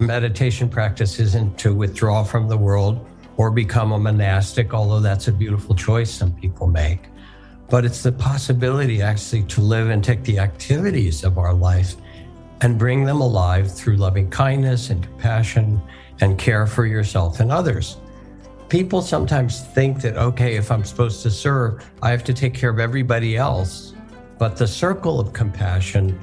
Meditation practice isn't to withdraw from the world or become a monastic, although that's a beautiful choice some people make. But it's the possibility actually to live and take the activities of our life and bring them alive through loving kindness and compassion and care for yourself and others. People sometimes think that, okay, if I'm supposed to serve, I have to take care of everybody else. But the circle of compassion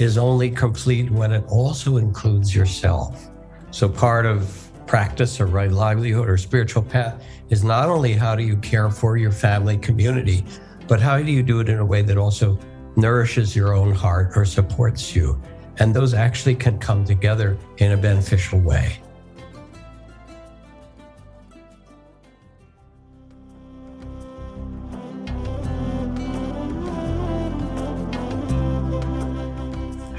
is only complete when it also includes yourself. So part of practice or right livelihood or spiritual path is not only how do you care for your family community, but how do you do it in a way that also nourishes your own heart or supports you? And those actually can come together in a beneficial way.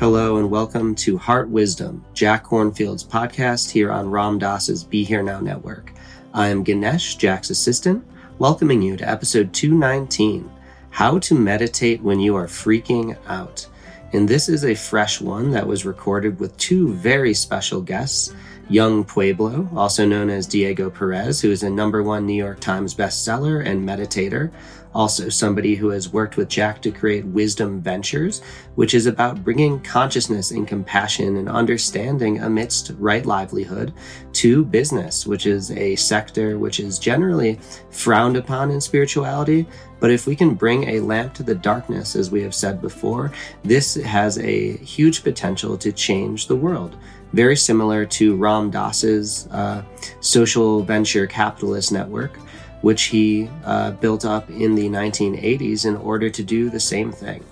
Hello and welcome to Heart Wisdom, Jack Kornfield's podcast here on Ram Dass's Be Here Now network. I am Ganesh, Jack's assistant, welcoming you to episode 219 How to Meditate When You Are Freaking Out. And this is a fresh one that was recorded with two very special guests Yung Pueblo, also known as Diego Perez, who is a number one New York Times bestseller and meditator, also somebody who has worked with Jack to create Wisdom Ventures, which is about bringing consciousness and compassion and understanding amidst right livelihood to business, which is a sector which is generally frowned upon in spirituality. But if we can bring a lamp to the darkness, as we have said before, this has a huge potential to change the world very similar to Ram Dass's uh, social venture capitalist network, which he uh, built up in the 1980s in order to do the same thing.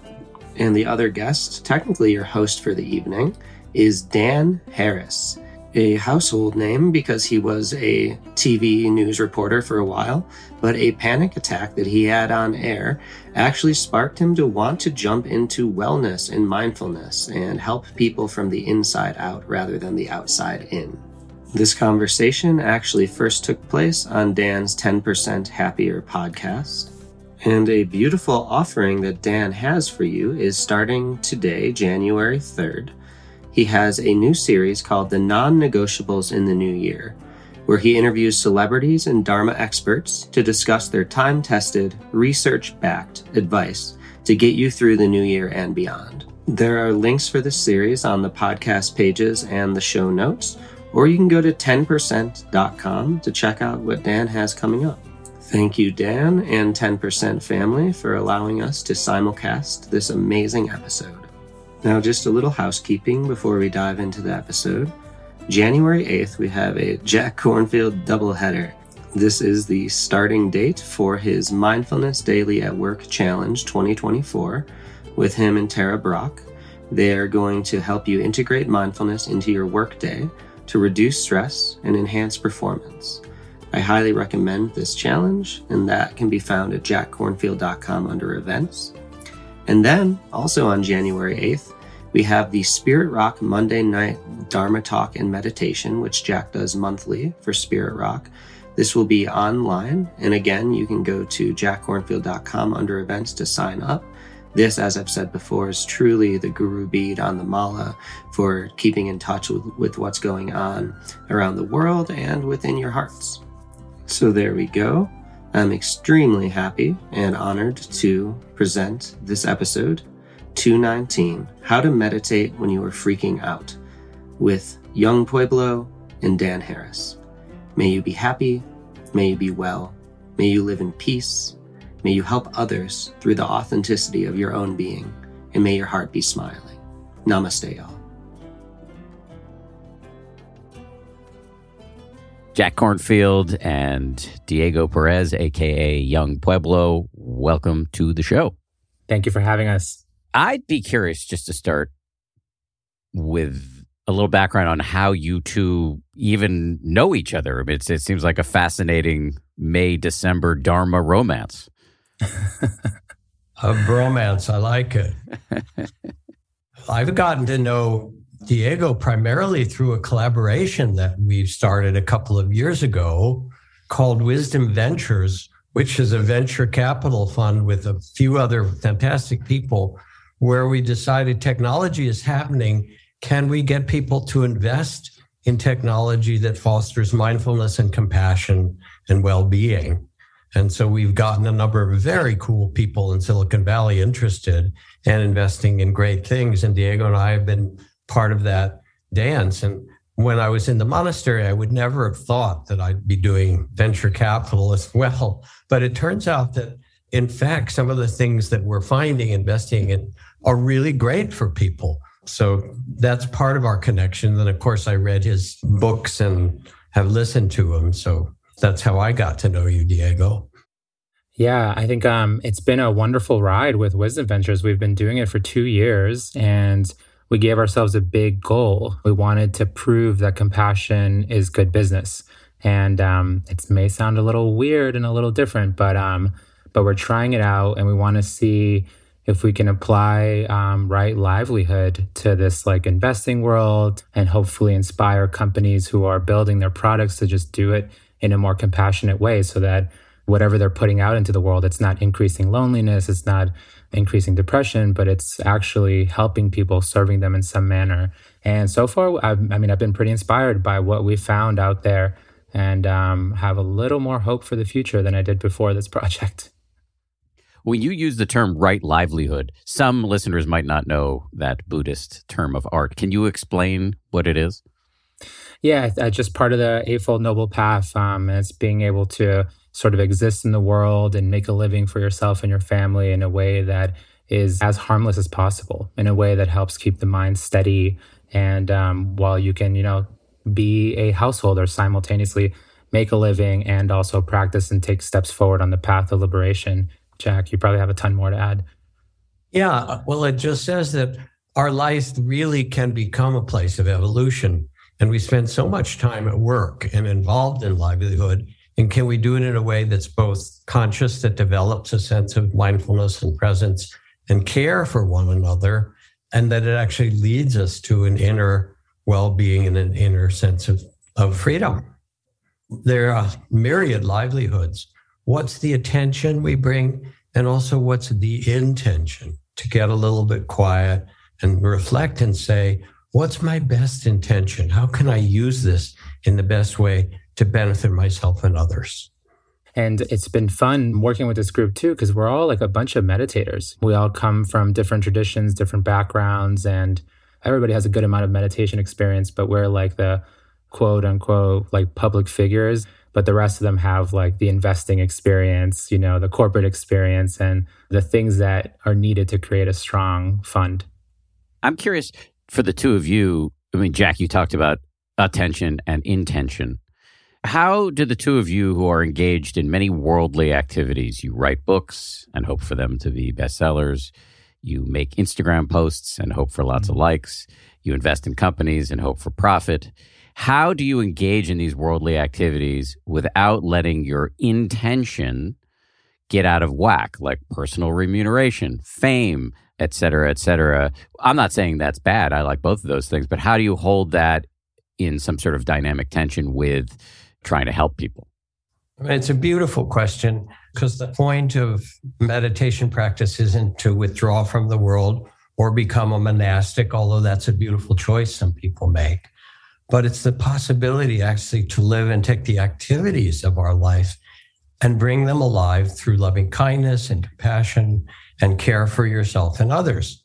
And the other guest, technically your host for the evening, is Dan Harris, a household name because he was a TV news reporter for a while, but a panic attack that he had on air actually sparked him to want to jump into wellness and mindfulness and help people from the inside out rather than the outside in. This conversation actually first took place on Dan's 10% Happier podcast. And a beautiful offering that Dan has for you is starting today, January 3rd. He has a new series called The Non Negotiables in the New Year, where he interviews celebrities and Dharma experts to discuss their time tested, research backed advice to get you through the new year and beyond. There are links for this series on the podcast pages and the show notes or you can go to 10%.com to check out what Dan has coming up. Thank you, Dan and 10% family, for allowing us to simulcast this amazing episode. Now, just a little housekeeping before we dive into the episode. January 8th, we have a Jack Kornfield doubleheader. This is the starting date for his Mindfulness Daily at Work Challenge 2024 with him and Tara Brach. They are going to help you integrate mindfulness into your workday to reduce stress and enhance performance. I highly recommend this challenge, and that can be found at jackkornfield.com under events. And then, also on January 8th, we have the Spirit Rock Monday Night Dharma Talk and Meditation, which Jack does monthly for Spirit Rock. This will be online, and again, you can go to jackkornfield.com under events to sign up. This, as I've said before, is truly the guru bead on the mala for keeping in touch with, with what's going on around the world and within your hearts. So there we go. I'm extremely happy and honored to present this episode 219 How to Meditate When You Are Freaking Out with Yung Pueblo, and Dan Harris. May you be happy. May you be well. May you live in peace. May you help others through the authenticity of your own being. And may your heart be smiling. Namaste, y'all. Jack Kornfield and Diego Perez, aka Yung Pueblo, welcome to the show. Thank you for having us. I'd be curious just to start with a little background on how you two even know each other. It's, it seems like a fascinating May December Dharma romance. a bromance. I like it. I've gotten to know Diego primarily through a collaboration that we started a couple of years ago called Wisdom Ventures, which is a venture capital fund with a few other fantastic people, where we decided technology is happening. Can we get people to invest in technology that fosters mindfulness and compassion and well being? And so we've gotten a number of very cool people in Silicon Valley interested and investing in great things. And Diego and I have been part of that dance. And when I was in the monastery, I would never have thought that I'd be doing venture capital as well. But it turns out that, in fact, some of the things that we're finding investing in are really great for people. So that's part of our connection. And of course, I read his books and have listened to him. So that's how I got to know you, Diego. Yeah, I think um, it's been a wonderful ride with Wisdom Ventures. We've been doing it for two years, and we gave ourselves a big goal. We wanted to prove that compassion is good business. And um, it may sound a little weird and a little different, but um, but we're trying it out, and we want to see if we can apply um, right livelihood to this like investing world, and hopefully inspire companies who are building their products to just do it in a more compassionate way, so that whatever they're putting out into the world, it's not increasing loneliness, it's not increasing depression, but it's actually helping people, serving them in some manner. And so far, I've, i mean, I've been pretty inspired by what we found out there and um, have a little more hope for the future than I did before this project. When you use the term right livelihood, some listeners might not know that Buddhist term of art. Can you explain what it is? Yeah, just part of the Eightfold Noble Path. Um, it's being able to sort of exist in the world and make a living for yourself and your family in a way that is as harmless as possible, in a way that helps keep the mind steady. And um, while you can, you know, be a householder simultaneously, make a living and also practice and take steps forward on the path of liberation. Jack, you probably have a ton more to add. Yeah. Well, it just says that our life really can become a place of evolution. And we spend so much time at work and involved in livelihood and can we do it in a way that's both conscious, that develops a sense of mindfulness and presence and care for one another, and that it actually leads us to an inner well being and an inner sense of, of freedom? There are myriad livelihoods. What's the attention we bring? And also, what's the intention to get a little bit quiet and reflect and say, what's my best intention? How can I use this in the best way to benefit myself and others. And it's been fun working with this group too, because we're all like a bunch of meditators. We all come from different traditions, different backgrounds, and everybody has a good amount of meditation experience, but we're like the quote unquote like public figures. But the rest of them have like the investing experience, you know, the corporate experience, and the things that are needed to create a strong fund. I'm curious for the two of you. I mean, Jack, you talked about attention and intention. How do the two of you who are engaged in many worldly activities, you write books and hope for them to be bestsellers, you make Instagram posts and hope for lots of mm-hmm. likes, you invest in companies and hope for profit. How do you engage in these worldly activities without letting your intention get out of whack, like personal remuneration, fame, et cetera, et cetera? I'm not saying that's bad. I like both of those things, but how do you hold that in some sort of dynamic tension with trying to help people? It's a beautiful question because the point of meditation practice isn't to withdraw from the world or become a monastic, although that's a beautiful choice some people make. But it's the possibility actually to live and take the activities of our life and bring them alive through loving kindness and compassion and care for yourself and others.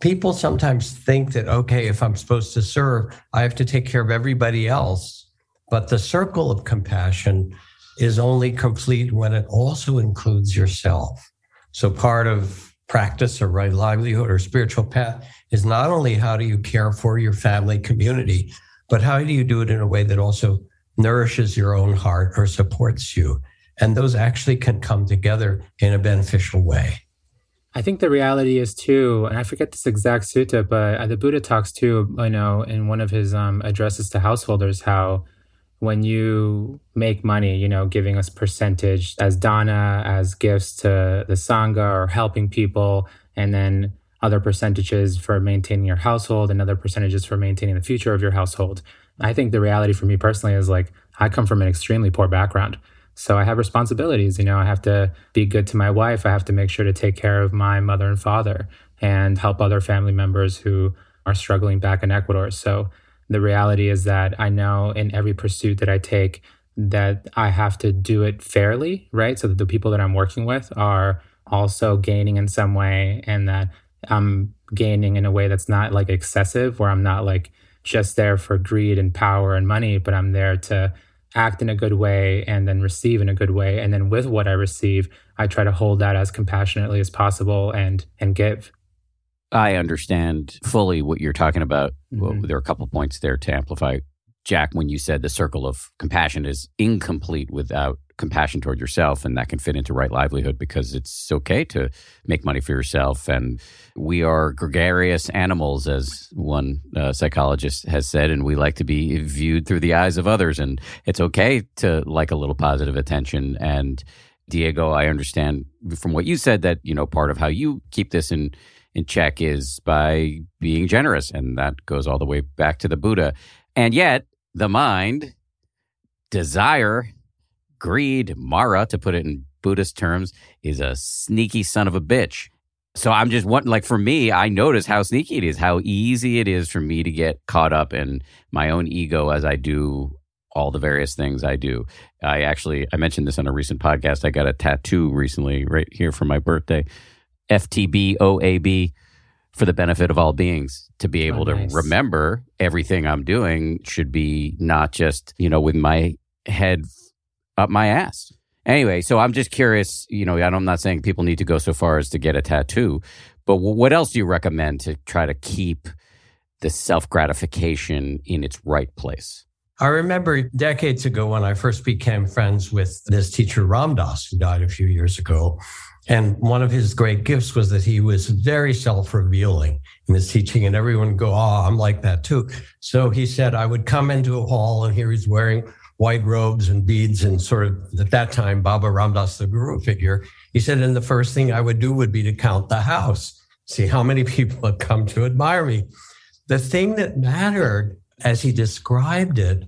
People sometimes think that, okay, if I'm supposed to serve, I have to take care of everybody else But the circle of compassion is only complete when it also includes yourself. So part of practice or right livelihood or spiritual path is not only how do you care for your family community, but how do you do it in a way that also nourishes your own heart or supports you? And those actually can come together in a beneficial way. I think the reality is too, and I forget this exact sutta, but the Buddha talks too, you know, in one of his um, addresses to householders, how when you make money, you know, giving us percentage as dana, as gifts to the sangha or helping people, and then other percentages for maintaining your household and other percentages for maintaining the future of your household. I think the reality for me personally is like I come from an extremely poor background. So I have responsibilities, you know, I have to be good to my wife, I have to make sure to take care of my mother and father and help other family members who are struggling back in Ecuador. So the reality is that I know in every pursuit that I take that I have to do it fairly, right? So that the people that I'm working with are also gaining in some way and that I'm gaining in a way that's not like excessive, where I'm not like just there for greed and power and money, but I'm there to act in a good way and then receive in a good way. And then with what I receive, I try to hold that as compassionately as possible and and give. I understand fully what you're talking about. Mm-hmm. Well, there are a couple points there to amplify. Jack, when you said the circle of compassion is incomplete without compassion toward yourself, and that can fit into right livelihood because it's okay to make money for yourself. And we are gregarious animals, as one uh, psychologist has said, and we like to be viewed through the eyes of others. And it's okay to like a little positive attention. And Diego, I understand from what you said that you know part of how you keep this in in check is by being generous, and that goes all the way back to the Buddha. And yet, the mind, desire, greed, Mara, to put it in Buddhist terms, is a sneaky son of a bitch. So I'm just wanting, like, for me, I notice how sneaky it is, how easy it is for me to get caught up in my own ego as I do all the various things I do. I actually, I mentioned this on a recent podcast. I got a tattoo recently, right here for my birthday FTB OAB for the benefit of all beings to be able oh, nice. to remember everything I'm doing should be not just, you know, with my head up my ass. Anyway, so I'm just curious, you know, I'm not saying people need to go so far as to get a tattoo, but what else do you recommend to try to keep the self gratification in its right place? I remember decades ago when I first became friends with this teacher, Ram Dass, who died a few years ago. And one of his great gifts was that he was very self revealing in his teaching, and everyone go, Oh, I'm like that too. So he said, I would come into a hall and here he's wearing white robes and beads and sort of at that time, Baba Ram Dass, the guru figure. He said, and the first thing I would do would be to count the house, see how many people have come to admire me. The thing that mattered as he described it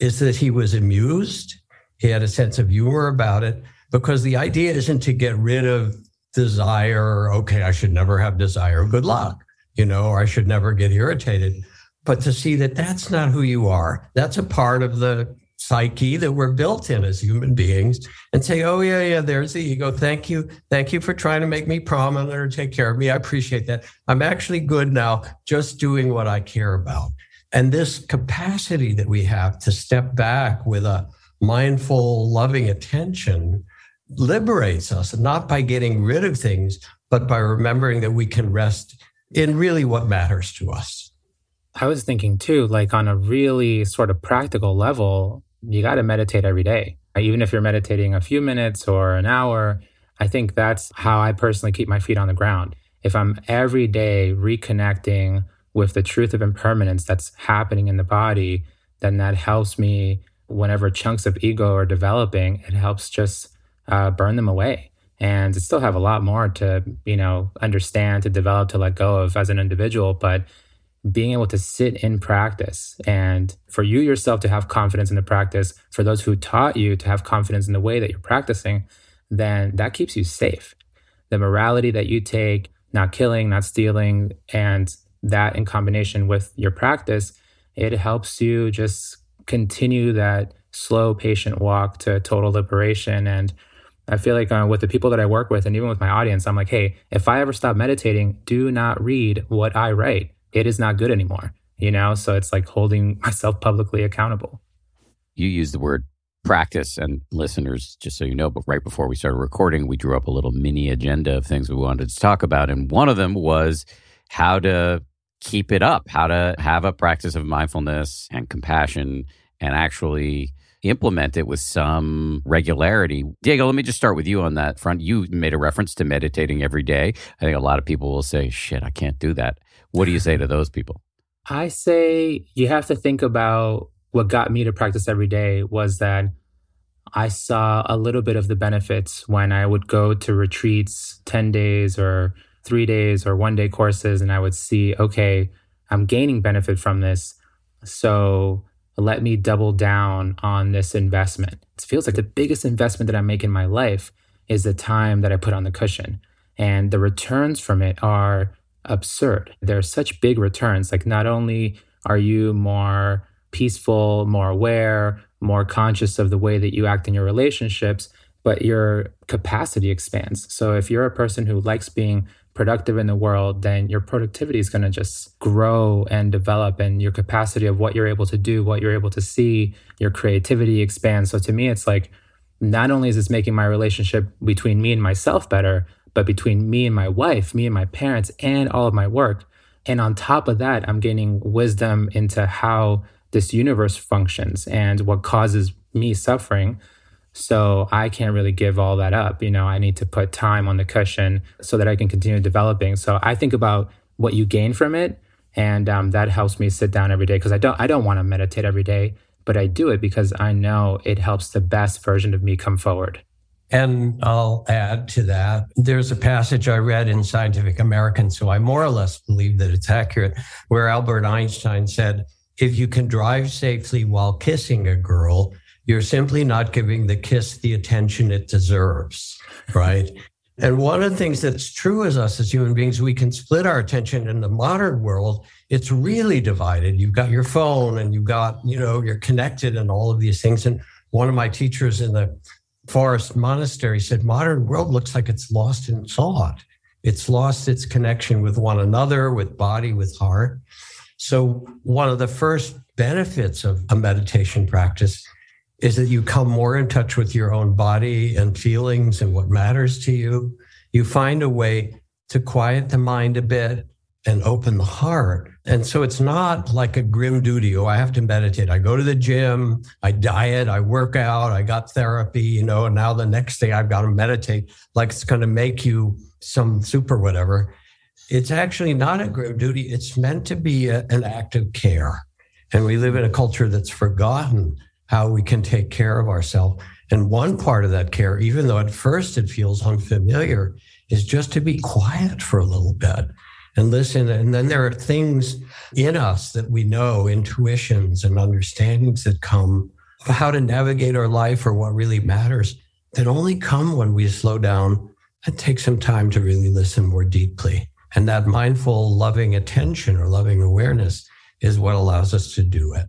is that he was amused. He had a sense of humor about it because the idea isn't to get rid of desire. Okay, I should never have desire. Good luck, you know, or I should never get irritated. But to see that that's not who you are, that's a part of the psyche that we're built in as human beings and say, oh, yeah, yeah, there's the ego. Thank you. Thank you for trying to make me prominent or take care of me. I appreciate that. I'm actually good now, just doing what I care about. And this capacity that we have to step back with a mindful, loving attention liberates us, not by getting rid of things, but by remembering that we can rest in really what matters to us. I was thinking too, like on a really sort of practical level, you got to meditate every day. Even if you're meditating a few minutes or an hour, I think that's how I personally keep my feet on the ground. If I'm every day reconnecting with the truth of impermanence that's happening in the body, then that helps me whenever chunks of ego are developing, it helps just uh, burn them away and to still have a lot more to you know understand to develop to let go of as an individual but being able to sit in practice and for you yourself to have confidence in the practice for those who taught you to have confidence in the way that you're practicing then that keeps you safe. The morality that you take not killing not stealing and that in combination with your practice it helps you just continue that slow patient walk to total liberation and I feel like uh, with the people that I work with and even with my audience, I'm like, hey, if I ever stop meditating, do not read what I write. It is not good anymore, you know? So it's like holding myself publicly accountable. you use the word practice and listeners, just so you know, but right before we started recording, we drew up a little mini agenda of things we wanted to talk about. And one of them was how to keep it up, how to have a practice of mindfulness and compassion and actually implement it with some regularity. Diego, let me just start with you on that front. You made a reference to meditating every day. I think a lot of people will say, shit, I can't do that. What do you say to those people? I say you have to think about what got me to practice every day was that I saw a little bit of the benefits when I would go to retreats 10 days or three days or one day courses, and I would see, okay, I'm gaining benefit from this. So let me double down on this investment. It feels like the biggest investment that I make in my life is the time that I put on the cushion. And the returns from it are absurd. There are such big returns. Like, not only are you more peaceful, more aware, more conscious of the way that you act in your relationships, but your capacity expands. So, if you're a person who likes being productive in the world, then your productivity is going to just grow and develop, and your capacity of what you're able to do, what you're able to see, your creativity expands. So, to me, it's like not only is this making my relationship between me and myself better, but between me and my wife, me and my parents, and all of my work. And on top of that, I'm gaining wisdom into how this universe functions and what causes me suffering. So I can't really give all that up. You know, I need to put time on the cushion so that I can continue developing. So I think about what you gain from it, and um, that helps me sit down every day because I don't I don't want to meditate every day, but I do it because I know it helps the best version of me come forward. And I'll add to that. There's a passage I read in Scientific American, so I more or less believe that it's accurate, where Albert Einstein said, if you can drive safely while kissing a girl, you're simply not giving the kiss the attention it deserves, right? and one of the things that's true as us as human beings, we can split our attention in the modern world. It's really divided. You've got your phone and you've got, you know, you're connected and all of these things. And one of my teachers in the forest monastery said, modern world looks like it's lost in thought. It's lost its connection with one another, with body, with heart. So, one of the first benefits of a meditation practice is that you come more in touch with your own body and feelings and what matters to you. You find a way to quiet the mind a bit and open the heart. And so it's not like a grim duty. Oh, I have to meditate. I go to the gym, I diet, I work out, I got therapy, you know, and now the next day I've got to meditate like it's going to make you some super whatever it's actually not a grim duty. It's meant to be a, an act of care. And we live in a culture that's forgotten how we can take care of ourselves. And one part of that care, even though at first it feels unfamiliar, is just to be quiet for a little bit and listen. And then there are things in us that we know, intuitions and understandings that come of how to navigate our life or what really matters that only come when we slow down and take some time to really listen more deeply. And that mindful, loving attention or loving awareness is what allows us to do it.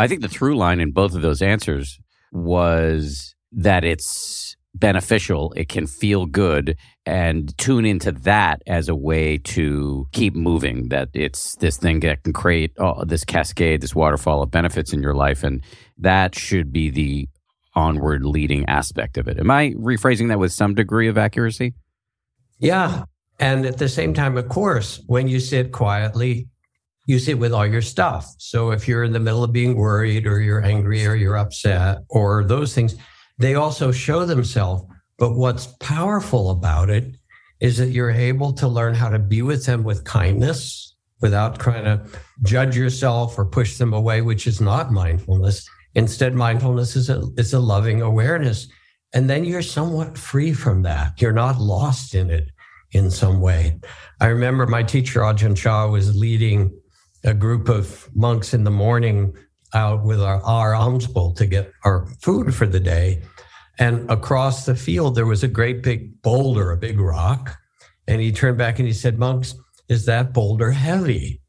I think the through line in both of those answers was that it's beneficial, it can feel good, and tune into that as a way to keep moving. That it's this thing that can create oh, this cascade, this waterfall of benefits in your life. And that should be the onward leading aspect of it. Am I rephrasing that with some degree of accuracy? Yeah, and at the same time, of course, when you sit quietly, you sit with all your stuff. So if you're in the middle of being worried or you're angry or you're upset or those things, they also show themselves. But what's powerful about it is that you're able to learn how to be with them with kindness without trying to judge yourself or push them away, which is not mindfulness. Instead, mindfulness is a, is a loving awareness. And then you're somewhat free from that. You're not lost in it in some way. I remember my teacher, Ajahn Chah, was leading a group of monks in the morning out with our, our alms bowl to get our food for the day. And across the field, there was a great big boulder, a big rock. And he turned back and he said, Monks, is that boulder heavy?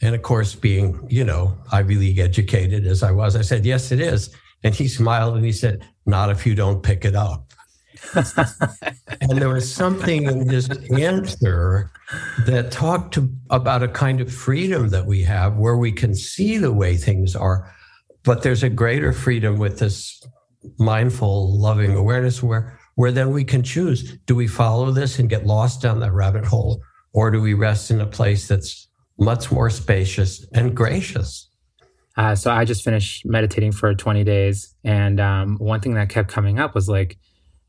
And of course, being, you know, Ivy League educated as I was, I said, Yes, it is. And he smiled and he said, Not if you don't pick it up. and there was something in his answer that talked to, about a kind of freedom that we have where we can see the way things are, But there's a greater freedom with this mindful, loving awareness where, where then we can choose do we follow this and get lost down that rabbit hole, or do we rest in a place that's much more spacious and gracious? Uh, so I just finished meditating for 20 days. And um, one thing that kept coming up was like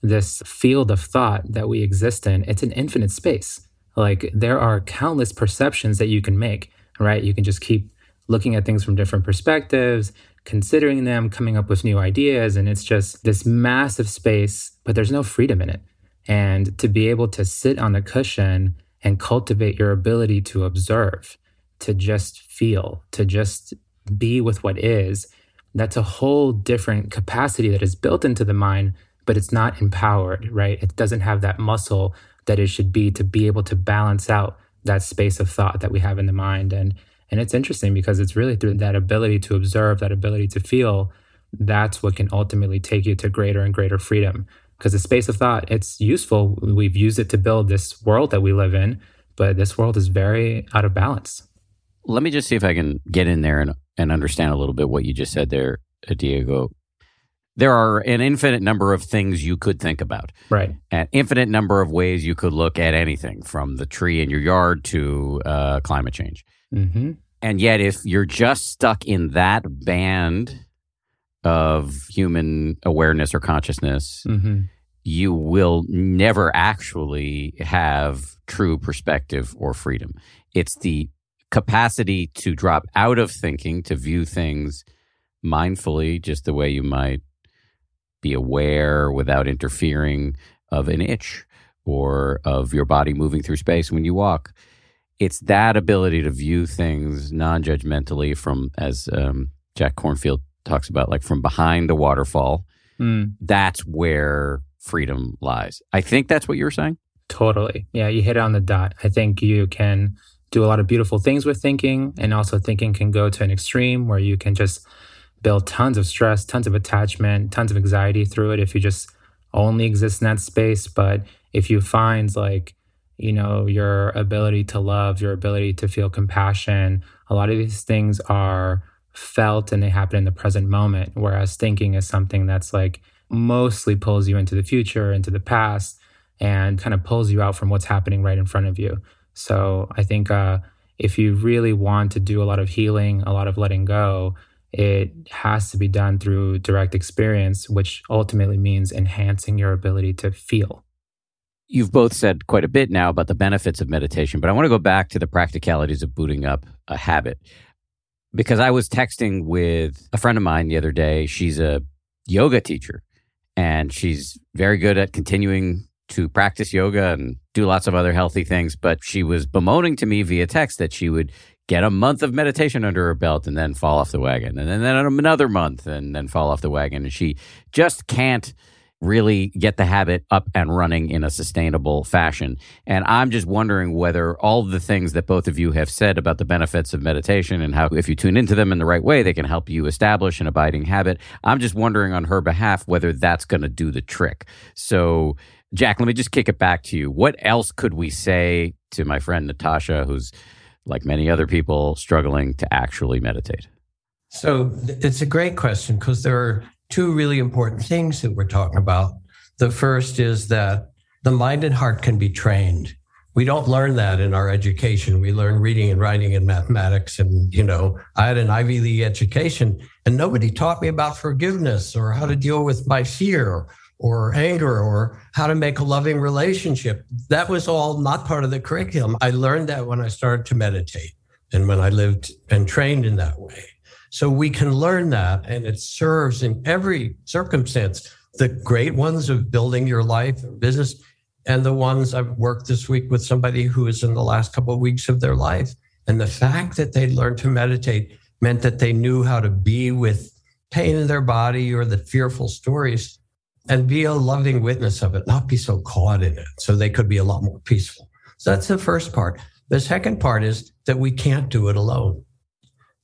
this field of thought that we exist in, it's an infinite space. Like there are countless perceptions that you can make, right? You can just keep looking at things from different perspectives, considering them, coming up with new ideas. And it's just this massive space, but there's no freedom in it. And to be able to sit on the cushion and cultivate your ability to observe, to just feel, to just be with what is, that's a whole different capacity that is built into the mind, but it's not empowered, right? It doesn't have that muscle that it should be to be able to balance out that space of thought that we have in the mind. And and it's interesting because it's really through that ability to observe, that ability to feel, that's what can ultimately take you to greater and greater freedom. Because the space of thought, it's useful. We've used it to build this world that we live in, but this world is very out of balance. Let me just see if I can get in there and and understand a little bit what you just said there, Diego. There are an infinite number of things you could think about. Right. An infinite number of ways you could look at anything from the tree in your yard to uh, climate change. Mm-hmm. And yet, if you're just stuck in that band of human awareness or consciousness, Mm-hmm. you will never actually have true perspective or freedom. It's the capacity to drop out of thinking, to view things mindfully, just the way you might be aware without interfering of an itch or of your body moving through space when you walk. It's that ability to view things non judgmentally from, as um, Jack Kornfield talks about, like from behind the waterfall. Mm, That's where freedom lies. I think that's what you're saying. totally. Yeah, you hit it on the dot. I think you can do a lot of beautiful things with thinking, and also thinking can go to an extreme where you can just build tons of stress, tons of attachment, tons of anxiety through it if you just only exist in that space. But if you find like, you know, your ability to love, your ability to feel compassion, a lot of these things are felt and they happen in the present moment. Whereas thinking is something that's like mostly pulls you into the future, into the past, and kind of pulls you out from what's happening right in front of you. So I think uh, if you really want to do a lot of healing, a lot of letting go, it has to be done through direct experience, which ultimately means enhancing your ability to feel. You've both said quite a bit now about the benefits of meditation, but I want to go back to the practicalities of booting up a habit. Because I was texting with a friend of mine the other day. She's a yoga teacher and she's very good at continuing to practice yoga and do lots of other healthy things. But she was bemoaning to me via text that she would get a month of meditation under her belt and then fall off the wagon, and then, another month and then fall off the wagon. And she just can't really get the habit up and running in a sustainable fashion. And I'm just wondering whether all the things that both of you have said about the benefits of meditation and how if you tune into them in the right way, they can help you establish an abiding habit. I'm just wondering on her behalf whether that's going to do the trick. So, Jack, let me just kick it back to you. What else could we say to my friend Natasha, who's like many other people struggling to actually meditate? So it's a great question because there are two really important things that we're talking about. The first is that the mind and heart can be trained. We don't learn that in our education. We learn reading and writing and mathematics. And, you know, I had an Ivy League education and nobody taught me about forgiveness or how to deal with my fear or anger or how to make a loving relationship. That was all not part of the curriculum. I learned that when I started to meditate and when I lived and trained in that way. So we can learn that and it serves in every circumstance. The great ones of building your life and business and the ones I've worked this week with somebody who is in the last couple of weeks of their life. And the fact that they learned to meditate meant that they knew how to be with pain in their body or the fearful stories and be a loving witness of it, not be so caught in it. So they could be a lot more peaceful. So that's the first part. The second part is that we can't do it alone.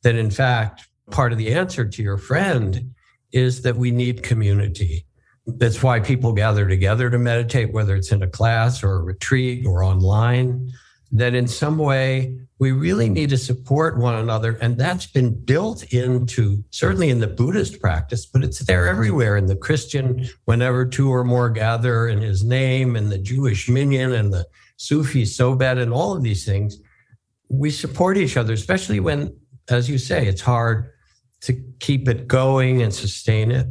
That in fact, part of the answer to your friend is that we need community. That's why people gather together to meditate, whether it's in a class or a retreat or online. That in some way we really need to support one another. And that's been built into certainly in the Buddhist practice, but it's there everywhere in the Christian, whenever two or more gather in his name, and the Jewish minyan and the Sufi Sohbet and all of these things. We support each other, especially when, as you say, it's hard to keep it going and sustain it.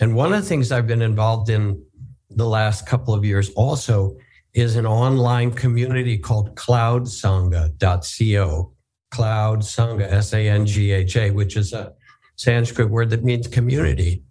And one of the things I've been involved in the last couple of years also is an online community called cloudsangha.co. Cloud Sangha, S A N G H A, which is a Sanskrit word that means community.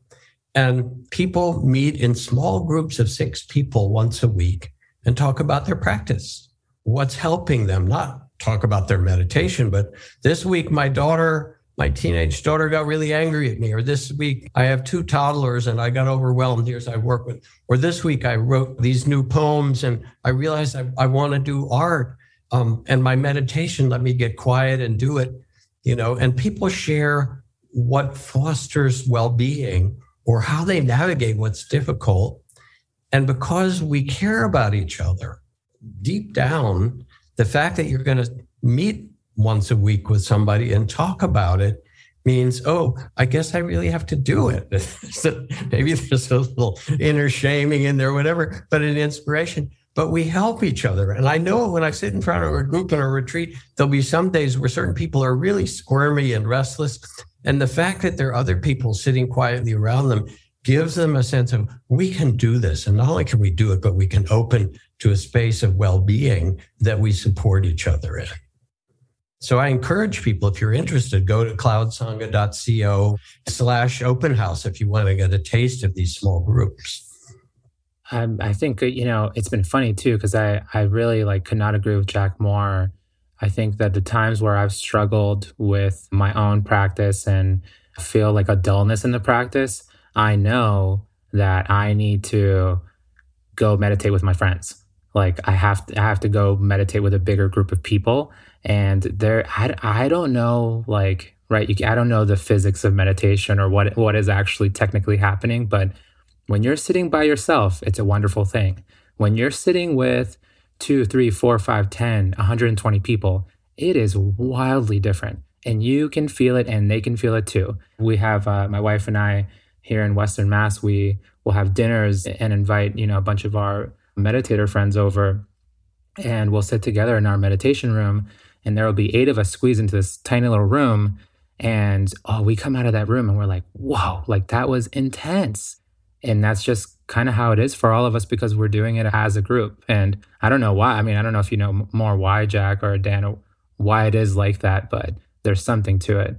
And people meet in small groups of six people once a week and talk about their practice, what's helping them, not talk about their meditation, but this week, my daughter my teenage daughter got really angry at me, or this week I have two toddlers and I got overwhelmed. Here's I work with, or this week I wrote these new poems and I realized I, I want to do art. Um, and my meditation let me get quiet and do it, you know, and people share what fosters well being or how they navigate what's difficult. And because we care about each other deep down, the fact that you're going to meet once a week with somebody and talk about it means, oh, I guess I really have to do it. so maybe there's a little inner shaming in there, whatever, but an inspiration. But we help each other. And I know when I sit in front of a group in a retreat, there'll be some days where certain people are really squirmy and restless. And the fact that there are other people sitting quietly around them gives them a sense of we can do this. And not only can we do it, but we can open to a space of well being that we support each other in. So I encourage people, if you're interested, go to cloudsangha.co slash open house if you want to get a taste of these small groups. Um, I think, you know, it's been funny too, because I, I really like could not agree with Jack more. I think that the times where I've struggled with my own practice and feel like a dullness in the practice, I know that I need to go meditate with my friends. Like I have to, I have to go meditate with a bigger group of people. And there I, I don't know like right you, i don't know the physics of meditation or what what is actually technically happening but when you're sitting by yourself it's a wonderful thing. When you're sitting with two three four five ten 120 people it is wildly different. And you can feel it and they can feel it too. We have uh, my wife and i here in western mass we will have dinners and invite you know a bunch of our meditator friends over and we'll sit together in our meditation room and there will be eight of us squeezed into this tiny little room. And oh, we come out of that room and we're like, whoa, like that was intense. And that's just kind of how it is for all of us because we're doing it as a group. And I don't know why. I mean, I don't know if you know more why, Jack or Dan, why it is like that, but there's something to it.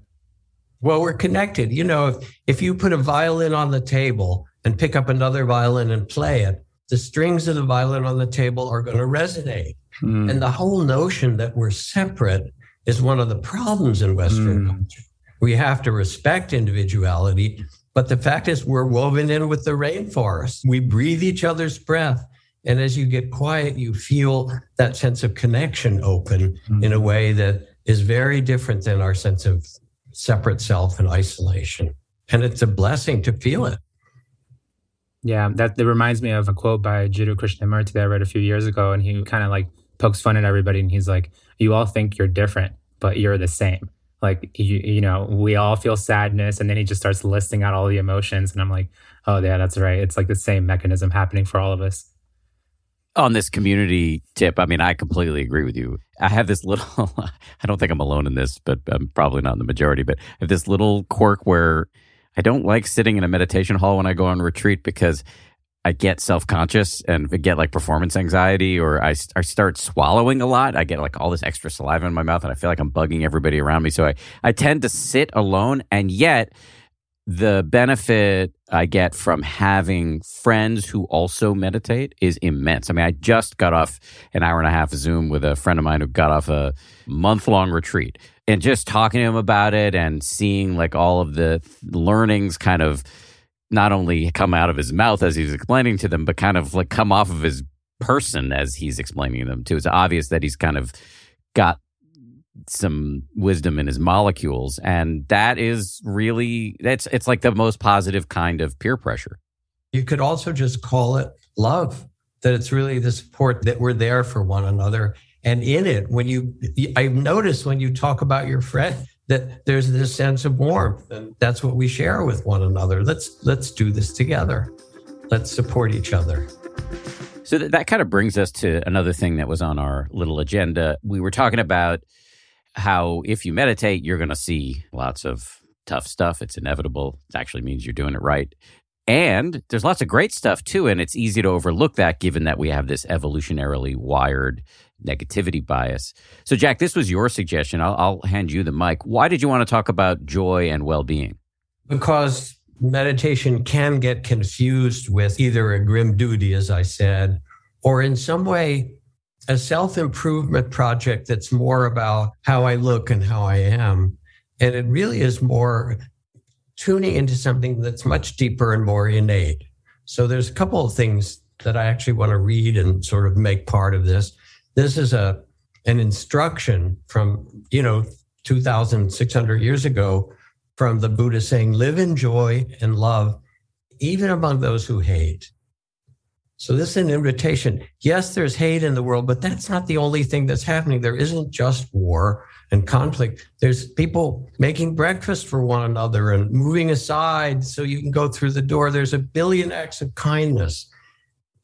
Well, we're connected. You know, if, if you put a violin on the table and pick up another violin and play it, the strings of the violin on the table are going to resonate. Mm. And the whole notion that we're separate is one of the problems in Western mm. culture. We have to respect individuality, but the fact is we're woven in with the rainforest. We breathe each other's breath. And as you get quiet, you feel that sense of connection open mm. in a way that is very different than our sense of separate self and isolation. And it's a blessing to feel it. Yeah, that, that reminds me of a quote by Jiddu Krishnamurti that I read a few years ago. And he kind of like pokes fun at everybody and he's like, You all think you're different, but you're the same. Like, you, you know, we all feel sadness. And then he just starts listing out all the emotions. And I'm like, Oh, yeah, that's right. It's like the same mechanism happening for all of us. On this community tip, I mean, I completely agree with you. I have this little, I don't think I'm alone in this, but I'm probably not in the majority, but I have this little quirk where I don't like sitting in a meditation hall when I go on retreat because I get self conscious and get like performance anxiety, or I, I start swallowing a lot. I get like all this extra saliva in my mouth, and I feel like I'm bugging everybody around me. So I, I tend to sit alone, and yet the benefit I get from having friends who also meditate is immense. I mean, I just got off an hour and a half Zoom with a friend of mine who got off a month long retreat, and just talking to him about it and seeing like all of the learnings kind of not only come out of his mouth as he's explaining to them, but kind of like come off of his person as he's explaining them too. It's obvious that he's kind of got some wisdom in his molecules, and that is really that's it's like the most positive kind of peer pressure. You could also just call it love. That it's really the support that we're there for one another And in it, when you, I notice when you talk about your friend that there's this sense of warmth, and that's what we share with one another. Let's let's do this together. Let's support each other. So that, that kind of brings us to another thing that was on our little agenda. We were talking about how if you meditate, you're going to see lots of tough stuff. It's inevitable. It actually means you're doing it right. And there's lots of great stuff too. And it's easy to overlook that given that we have this evolutionarily wired negativity bias. So, Jack, this was your suggestion. I'll, I'll hand you the mic. Why did you want to talk about joy and well being? Because meditation can get confused with either a grim duty, as I said, or in some way a self improvement project that's more about how I look and how I am. And it really is more tuning into something that's much deeper and more innate. So there's a couple of things that I actually want to read and sort of make part of this. This is a an instruction from, you know, 2600 years ago from the Buddha saying live in joy and love even among those who hate. So this is an invitation. Yes, there's hate in the world, but that's not the only thing that's happening. There isn't just war and conflict. There's people making breakfast for one another and moving aside so you can go through the door. There's a billion acts of kindness.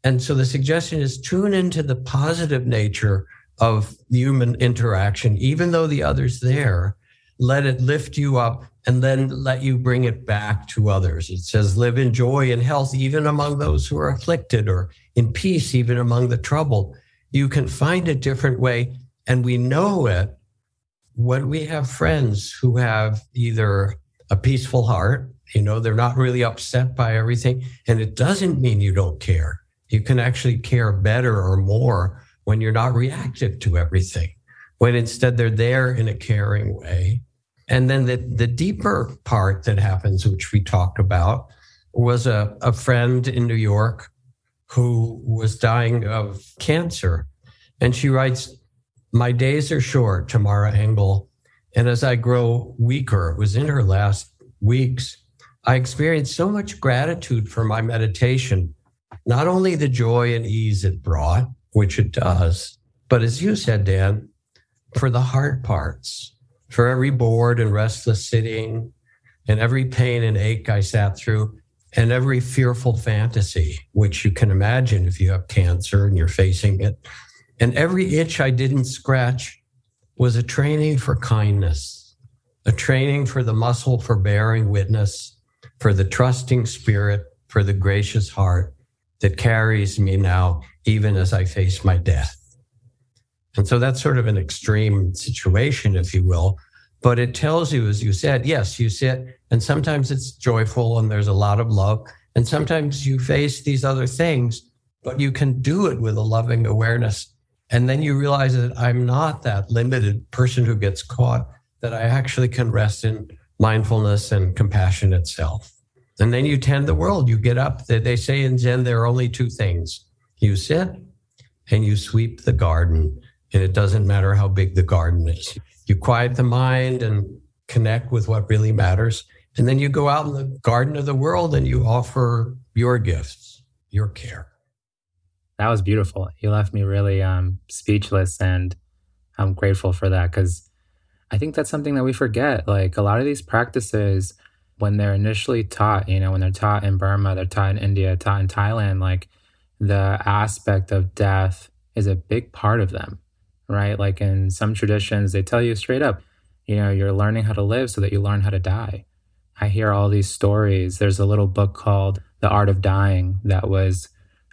And so the suggestion is tune into the positive nature of human interaction, even though the other's there. Let it lift you up and then let you bring it back to others. It says, live in joy and health, even among those who are afflicted, or in peace, even among the troubled. You can find a different way. And we know it when we have friends who have either a peaceful heart, you know, they're not really upset by everything. And it doesn't mean you don't care. You can actually care better or more when you're not reactive to everything, when instead they're there in a caring way and then the, the deeper part that happens, which we talked about, was a, a friend in New York who was dying of cancer. And she writes, My days are short, Tamara Engel. And as I grow weaker, it was in her last weeks, I experienced so much gratitude for my meditation, not only the joy and ease it brought, which it does, but as you said, Dan, for the hard parts, for every bored and restless sitting, and every pain and ache I sat through, and every fearful fantasy, which you can imagine if you have cancer and you're facing it, and every itch I didn't scratch was a training for kindness, a training for the muscle for bearing witness, for the trusting spirit, for the gracious heart that carries me now, even as I face my death. And so that's sort of an extreme situation, if you will. But it tells you, as you said, yes, you sit, and sometimes it's joyful and there's a lot of love. And sometimes you face these other things, but you can do it with a loving awareness. And then you realize that I'm not that limited person who gets caught, that I actually can rest in mindfulness and compassion itself. And then you tend the world. You get up. They say in Zen, there are only two things you sit and you sweep the garden and it doesn't matter how big the garden is. You quiet the mind and connect with what really matters. And then you go out in the garden of the world and you offer your gifts, your care. That was beautiful. You left me really um, speechless, and I'm grateful for that because I think that's something that we forget. Like a lot of these practices, when they're initially taught, you know, when they're taught in Burma, they're taught in India, taught in Thailand, like the aspect of death is a big part of them right? Like in some traditions, they tell you straight up, you know, you're learning how to live so that you learn how to die. I hear all these stories. There's a little book called The Art of Dying that was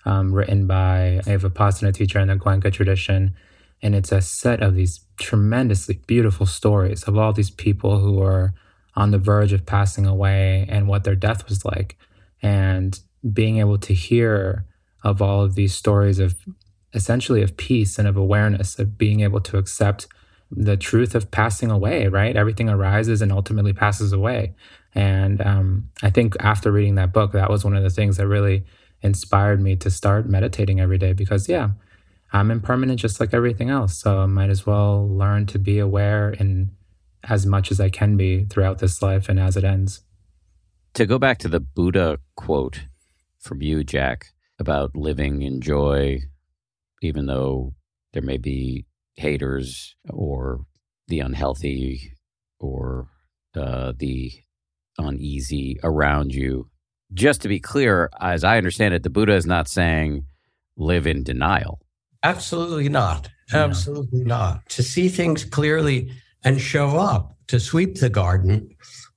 um, written by a Vipassana teacher in the Goenka tradition. And it's a set of these tremendously beautiful stories of all these people who are on the verge of passing away and what their death was like. And being able to hear of all of these stories of essentially of peace and of awareness, of being able to accept the truth of passing away, right? Everything arises and ultimately passes away. And um, I think after reading that book, that was one of the things that really inspired me to start meditating every day because, yeah, I'm impermanent just like everything else. So I might as well learn to be aware in as much as I can be throughout this life and as it ends. To go back to the Buddha quote from you, Jack, about living in joy, even though there may be haters or the unhealthy or uh, the uneasy around you. Just to be clear, as I understand it, the Buddha is not saying live in denial. Absolutely not. Absolutely not. To see things clearly and show up to sweep the garden.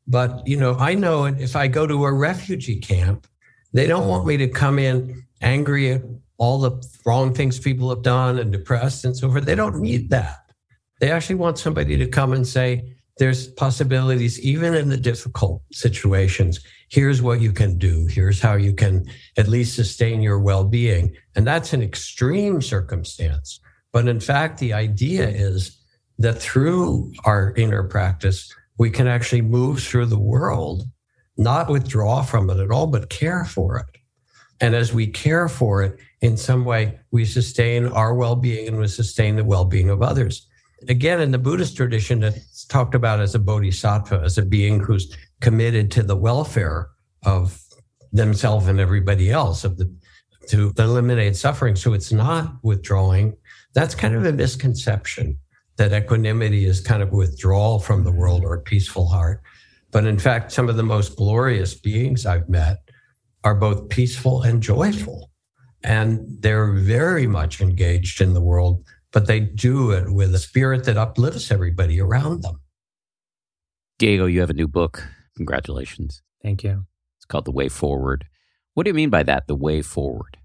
But, you know, I know if I go to a refugee camp, they don't want me to come in angry at all the wrong things people have done and depressed and so forth. They don't need that. They actually want somebody to come and say, there's possibilities even in the difficult situations. Here's what you can do. Here's how you can at least sustain your well being. And that's an extreme circumstance. But in fact, the idea is that through our inner practice, we can actually move through the world, not withdraw from it at all, but care for it. And as we care for it, in some way, we sustain our well being and we sustain the well being of others. Again, in the Buddhist tradition, it's talked about as a bodhisattva, as a being who's committed to the welfare of themselves and everybody else, of the to eliminate suffering. So it's not withdrawing. That's kind of a misconception that equanimity is kind of withdrawal from the world or a peaceful heart. But in fact, some of the most glorious beings I've met are both peaceful and joyful. And they're very much engaged in the world, but they do it with a spirit that uplifts everybody around them. Diego, you have a new book. Congratulations. Thank you. It's called The Way Forward. What do you mean by that, The Way Forward?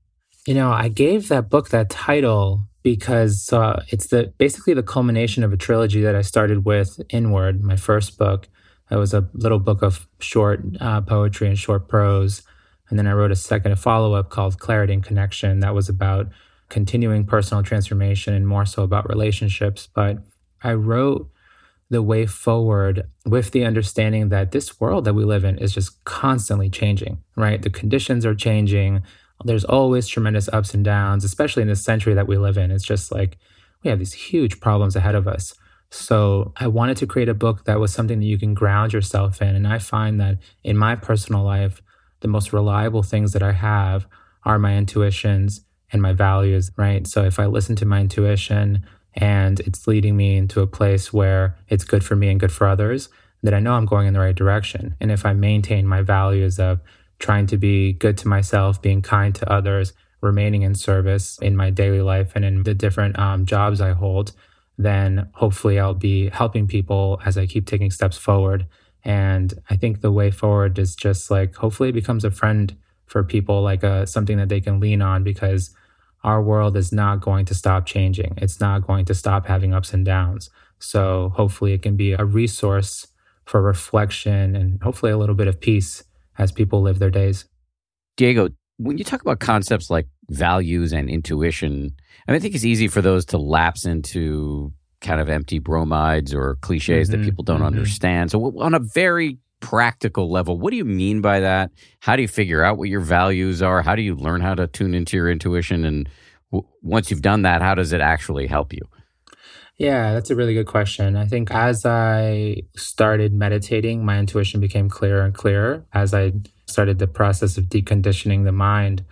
You know, I gave that book that title because uh, it's the basically the culmination of a trilogy that I started with Inward, my first book. It was a little book of short uh, poetry and short prose, and then I wrote a second follow up called Clarity and Connection. That was about continuing personal transformation and more so about relationships. But I wrote the way forward with the understanding that this world that we live in is just constantly changing, right? The conditions are changing there's always tremendous ups and downs, especially in this century that we live in. It's just like we have these huge problems ahead of us. So I wanted to create a book that was something that you can ground yourself in. And I find that in my personal life, the most reliable things that I have are my intuitions and my values, right? So if I listen to my intuition and it's leading me into a place where it's good for me and good for others, then I know I'm going in the right direction. And if I maintain my values of trying to be good to myself, being kind to others, remaining in service in my daily life and in the different um, jobs I hold, then hopefully I'll be helping people as I keep taking steps forward. And I think the way forward is just like hopefully it becomes a friend for people, like a, uh, something that they can lean on because our world is not going to stop changing. It's not going to stop having ups and downs. So hopefully it can be a resource for reflection and hopefully a little bit of peace as people live their days. Diego, when you talk about concepts like values and intuition, I, mean, I think it's easy for those to lapse into kind of empty bromides or cliches mm-hmm, that people don't mm-hmm. understand. So, on a very practical level, what do you mean by that? How do you figure out what your values are? How do you learn how to tune into your intuition? And w- once you've done that, how does it actually help you? Yeah, that's a really good question. I think as I started meditating, my intuition became clearer and clearer. As I started the process of deconditioning the mind,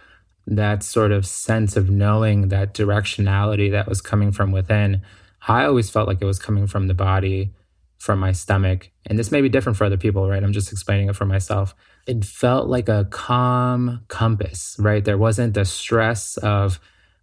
that sort of sense of knowing that directionality that was coming from within, I always felt like it was coming from the body, from my stomach. And this may be different for other people, right? I'm just explaining it for myself. It felt like a calm compass, right? There wasn't the stress of,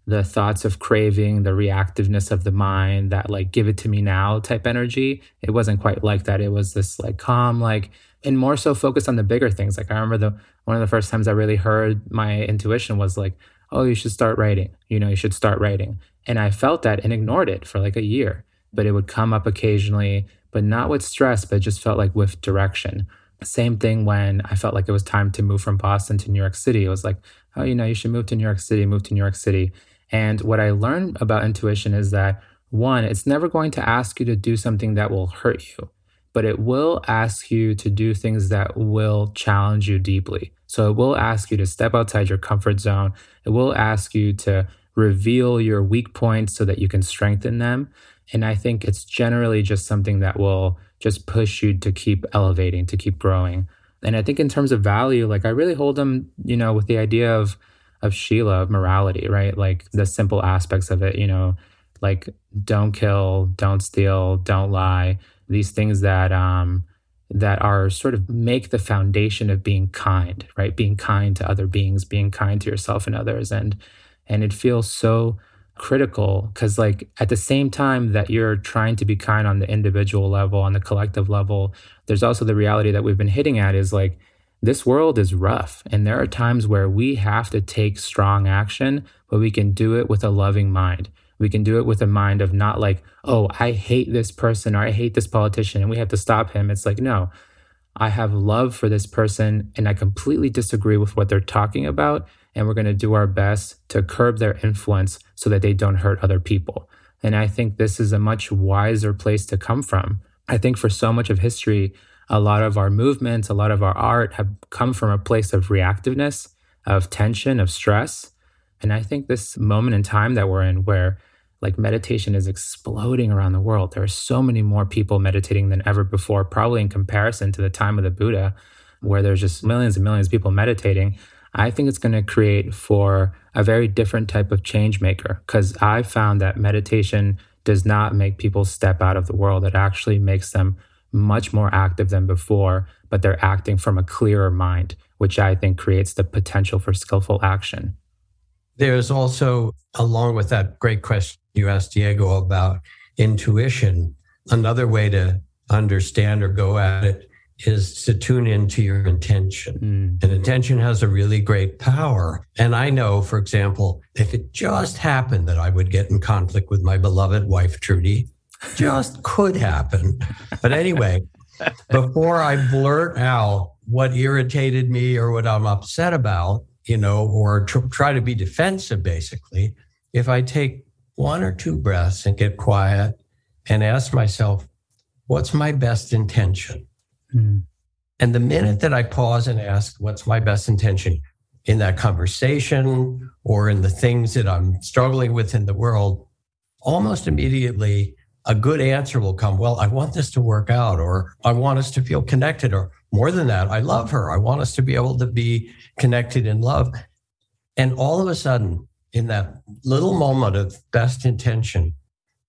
the thoughts of craving, the reactiveness of the mind, that like give it to me now type energy. It wasn't quite like that. It was this like calm, like, and more so focused on the bigger things. Like I remember the one of the first times I really heard my intuition was like, oh, you should start writing. You know, you should start writing. And I felt that and ignored it for like a year. But it would come up occasionally, but not with stress, but just felt like with direction. Same thing when I felt like it was time to move from Boston to New York City. It was like, oh, you know, you should move to New York City, move to New York City. And what I learned about intuition is that one, it's never going to ask you to do something that will hurt you, but it will ask you to do things that will challenge you deeply. So it will ask you to step outside your comfort zone. It will ask you to reveal your weak points so that you can strengthen them. And I think it's generally just something that will just push you to keep elevating, to keep growing. And I think in terms of value, like I really hold them, you know, with the idea of of sila, of morality, right? Like the simple aspects of it, you know, like don't kill, don't steal, don't lie. These things that um, that are sort of make the foundation of being kind, right? Being kind to other beings, being kind to yourself and others, and and it feels so critical because like at the same time that you're trying to be kind on the individual level on the collective level there's also the reality that we've been hitting at is like this world is rough. And there are times where we have to take strong action but we can do it with a loving mind. We can do it with a mind of not like oh i hate this person or i hate this politician and we have to stop him. It's like no. I have love for this person and i completely disagree with what they're talking about and we're going to do our best to curb their influence so that they don't hurt other people and i think this is a much wiser place to come from i think for so much of history a lot of our movements, a lot of our art have come from a place of reactiveness, of tension, of stress. And I think this moment in time that we're in, where like meditation is exploding around the world, there are so many more people meditating than ever before, probably in comparison to the time of the Buddha, where there's just millions and millions of people meditating. I think it's going to create for a very different type of change maker because I found that meditation does not make people step out of the world. It actually makes them much more active than before, but they're acting from a clearer mind, which I think creates the potential for skillful action. There's also, along with that great question you asked Diego about intuition, another way to understand or go at it is to tune into your intention. Mm. And intention has a really great power. And I know, for example, if it just happened that I would get in conflict with my beloved wife, Trudy, just could happen. But anyway, before I blurt out what irritated me or what I'm upset about, you know, or tr- try to be defensive, basically, if I take one or two breaths and get quiet and ask myself, what's my best intention? Mm. And the minute that I pause and ask, what's my best intention in that conversation or in the things that I'm struggling with in the world, almost immediately a good answer will come. Well, I want this to work out, or I want us to feel connected, or more than that, I love her. I want us to be able to be connected in love. And all of a sudden, in that little moment of best intention,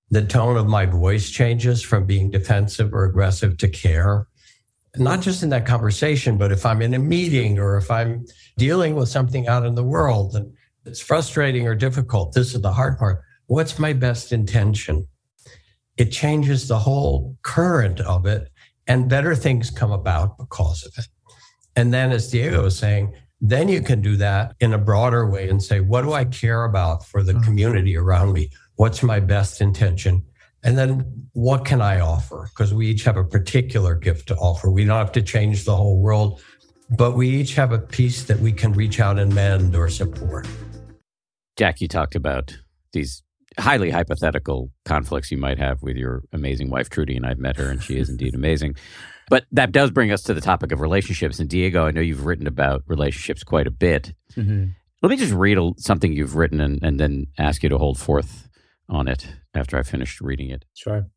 the tone of my voice changes from being defensive or aggressive to care. Not just in that conversation, but if I'm in a meeting or if I'm dealing with something out in the world and it's frustrating or difficult, this is the hard part. What's my best intention? it changes the whole current of it and better things come about because of it. And then, as Diego was saying, then you can do that in a broader way and say, what do I care about for the mm-hmm. community around me? What's my best intention? And then what can I offer? Because we each have a particular gift to offer. We don't have to change the whole world, but we each have a piece that we can reach out and mend or support. Jack, you talked about these highly hypothetical conflicts you might have with your amazing wife Trudy, and I've met her, and she is indeed amazing. But that does bring us to the topic of relationships. And Diego, I know you've written about relationships quite a bit. Mm-hmm. Let me just read a, something you've written and, and then ask you to hold forth on it after I finished reading it. Sure.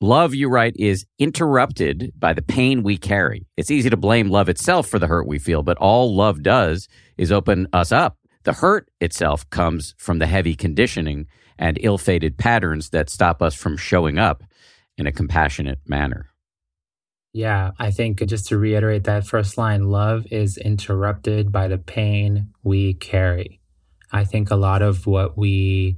Love, you write, is interrupted by the pain we carry. It's easy to blame love itself for the hurt we feel, but all love does is open us up. The hurt itself comes from the heavy conditioning and ill fated patterns that stop us from showing up in a compassionate manner. Yeah, I think just to reiterate that first line love is interrupted by the pain we carry. I think a lot of what we,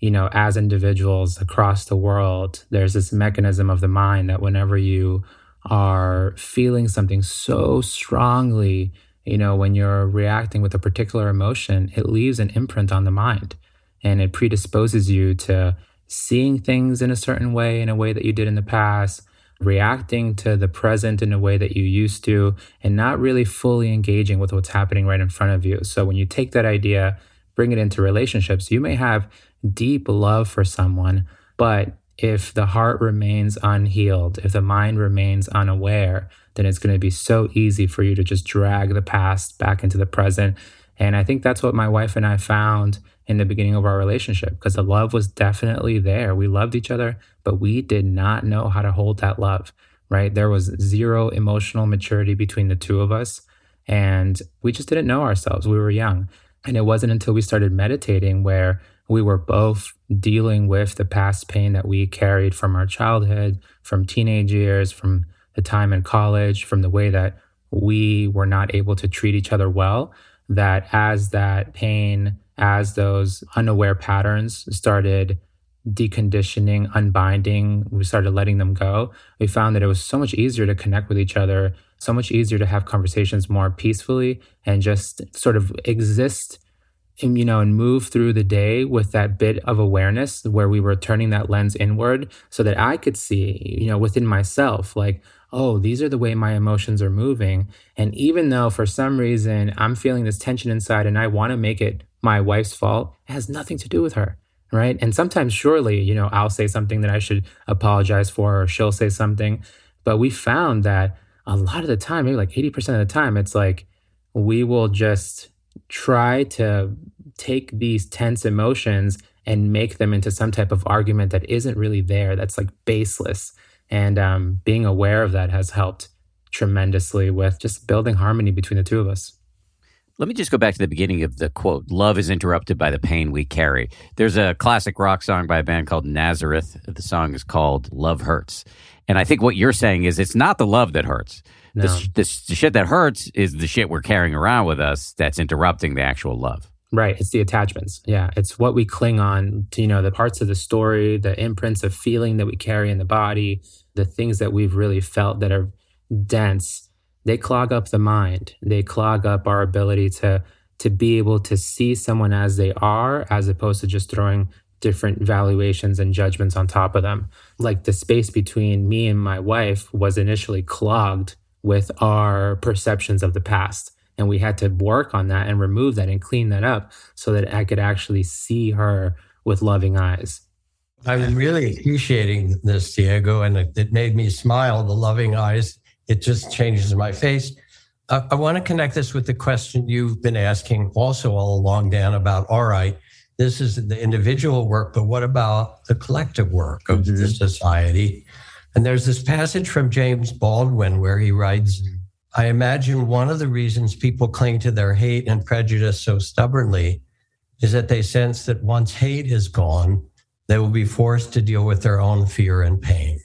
you know, as individuals across the world, there's this mechanism of the mind that whenever you are feeling something so strongly, you know, when you're reacting with a particular emotion, it leaves an imprint on the mind and it predisposes you to seeing things in a certain way, in a way that you did in the past, reacting to the present in a way that you used to, and not really fully engaging with what's happening right in front of you. So when you take that idea, bring it into relationships, you may have deep love for someone, but if the heart remains unhealed, if the mind remains unaware, then it's going to be so easy for you to just drag the past back into the present. And I think that's what my wife and I found in the beginning of our relationship because the love was definitely there. We loved each other, but we did not know how to hold that love, right? There was zero emotional maturity between the two of us. And we just didn't know ourselves. We were young. And it wasn't until we started meditating where we were both dealing with the past pain that we carried from our childhood, from teenage years, from the time in college, from the way that we were not able to treat each other well. That as that pain, as those unaware patterns started deconditioning, unbinding, we started letting them go, we found that it was so much easier to connect with each other, so much easier to have conversations more peacefully and just sort of exist you know, and move through the day with that bit of awareness where we were turning that lens inward so that I could see, you know, within myself, like, oh, these are the way my emotions are moving. And even though for some reason I'm feeling this tension inside and I want to make it my wife's fault, it has nothing to do with her. Right. And sometimes, surely, you know, I'll say something that I should apologize for, or she'll say something. But we found that a lot of the time, maybe like 80% of the time, it's like we will just try to take these tense emotions and make them into some type of argument that isn't really there, that's like baseless. And um, being aware of that has helped tremendously with just building harmony between the two of us. Let me just go back to the beginning of the quote Love is interrupted by the pain we carry. There's a classic rock song by a band called Nazareth. The song is called Love Hurts. And I think what you're saying is it's not the love that hurts. No. The, the, the shit that hurts is the shit we're carrying around with us that's interrupting the actual love. Right. It's the attachments. Yeah. It's what we cling on to, you know, the parts of the story, the imprints of feeling that we carry in the body, the things that we've really felt that are dense. They clog up the mind. They clog up our ability to to be able to see someone as they are, as opposed to just throwing different valuations and judgments on top of them. Like the space between me and my wife was initially clogged with our perceptions of the past. And we had to work on that and remove that and clean that up so that I could actually see her with loving eyes. I'm really appreciating this, Diego, and it, it made me smile. The loving eyes, it just changes my face. I, I want to connect this with the question you've been asking also all along, Dan, about all right, this is the individual work, but what about the collective work of mm-hmm. the society? And there's this passage from James Baldwin where he writes, I imagine one of the reasons people cling to their hate and prejudice so stubbornly is that they sense that once hate is gone, they will be forced to deal with their own fear and pain.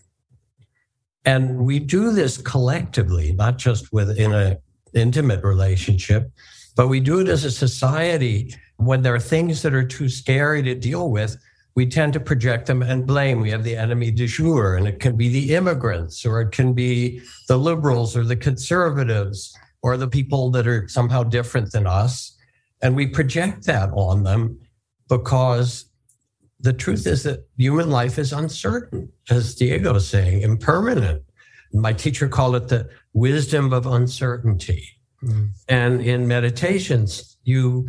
And we do this collectively, not just within an intimate relationship, but we do it as a society when there are things that are too scary to deal with we tend to project them and blame. We have the enemy du jour, and it can be the immigrants, or it can be the liberals, or the conservatives, or the people that are somehow different than us. And we project that on them because the truth is that human life is uncertain, as Diego was saying, impermanent. My teacher called it the wisdom of uncertainty. Mm. And in meditations, you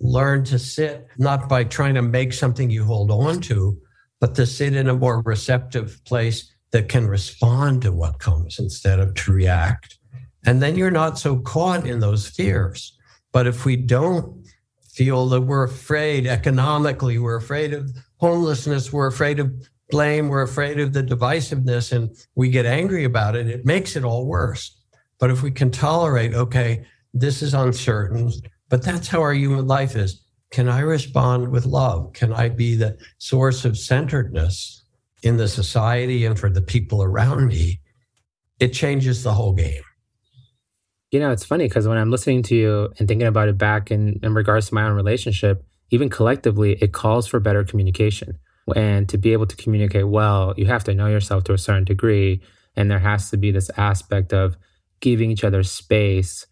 learn to sit not by trying to make something you hold on to, but to sit in a more receptive place that can respond to what comes instead of to react. And then you're not so caught in those fears. But if we don't feel that we're afraid economically, we're afraid of homelessness, we're afraid of blame, we're afraid of the divisiveness, and we get angry about it, it makes it all worse. But if we can tolerate, okay, this is uncertain, but that's how our human life is. Can I respond with love? Can I be the source of centeredness in the society and for the people around me? It changes the whole game. You know, it's funny because when I'm listening to you and thinking about it back in, in regards to my own relationship, even collectively, it calls for better communication. And to be able to communicate well, you have to know yourself to a certain degree. And there has to be this aspect of giving each other space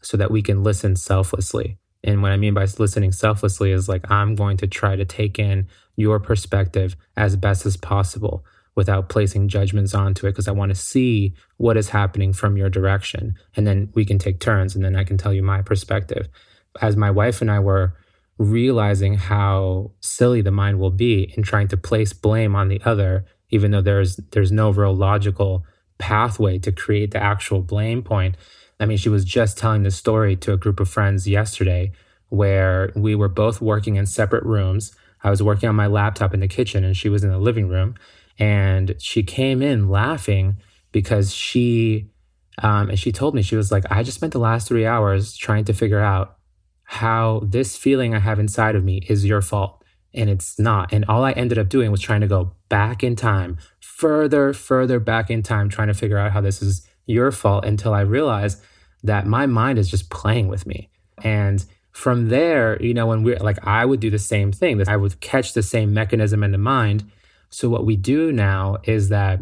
so that we can listen selflessly. And what I mean by listening selflessly is like, I'm going to try to take in your perspective as best as possible without placing judgments onto it because I want to see what is happening from your direction. And then we can take turns and then I can tell you my perspective. As my wife and I were realizing how silly the mind will be in trying to place blame on the other, even though there's there's no real logical pathway to create the actual blame point I mean, she was just telling this story to a group of friends yesterday where we were both working in separate rooms. I was working on my laptop in the kitchen and she was in the living room. And she came in laughing because she, um, and she told me, she was like, I just spent the last three hours trying to figure out how this feeling I have inside of me is your fault. and it's not. And all I ended up doing was trying to go back in time, further, further back in time, trying to figure out how this is your fault until I realized that my mind is just playing with me. And from there, you know, when we're like, I would do the same thing, that I would catch the same mechanism in the mind. So, what we do now is that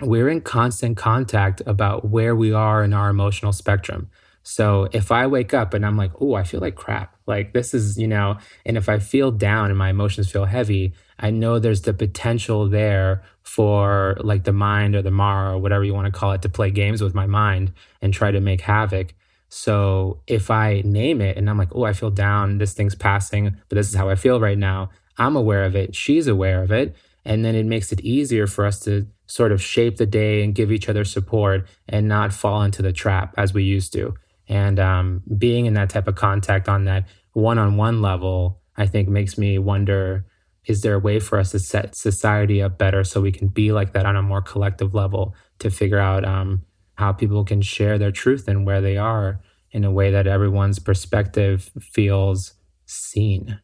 we're in constant contact about where we are in our emotional spectrum. So if I wake up and I'm like, oh, I feel like crap, like this is, you know, and if I feel down and my emotions feel heavy, I know there's the potential there for like the mind or the Mara or whatever you want to call it to play games with my mind and try to make havoc. So if I name it and I'm like, oh, I feel down, this thing's passing, but this is how I feel right now, I'm aware of it, she's aware of it. And then it makes it easier for us to sort of shape the day and give each other support and not fall into the trap as we used to. And um, being in that type of contact on that one on one level, I think makes me wonder is there a way for us to set society up better so we can be like that on a more collective level to figure out um, how people can share their truth and where they are in a way that everyone's perspective feels seen?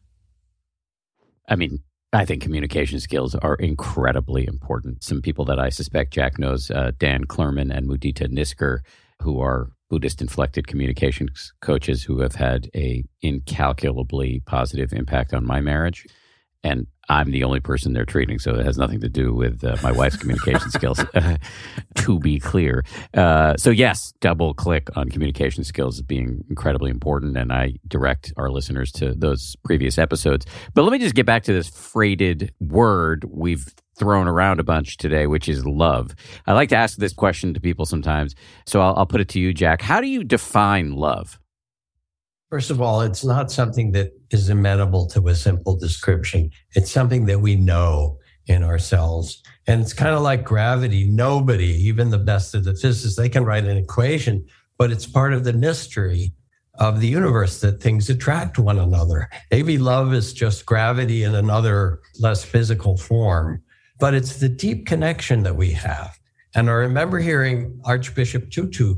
I mean, I think communication skills are incredibly important. Some people that I suspect Jack knows, uh, Dan Clurman and Mudita Nisker, who are Buddhist inflected communications coaches who have had a incalculably positive impact on my marriage. And I'm the only person they're treating, so it has nothing to do with uh, my wife's communication skills. to be clear, uh, so yes, double click on communication skills being incredibly important, and I direct our listeners to those previous episodes. But let me just get back to this freighted word we've thrown around a bunch today, which is love. I like to ask this question to people sometimes. So I'll, I'll put it to you, Jack. How do you define love? First of all, it's not something that is amenable to a simple description. It's something that we know in ourselves. And it's kind of like gravity. Nobody, even the best of the physicists, they can write an equation, but it's part of the mystery of the universe that things attract one another. Maybe love is just gravity in another less physical form but it's the deep connection that we have. And I remember hearing Archbishop Tutu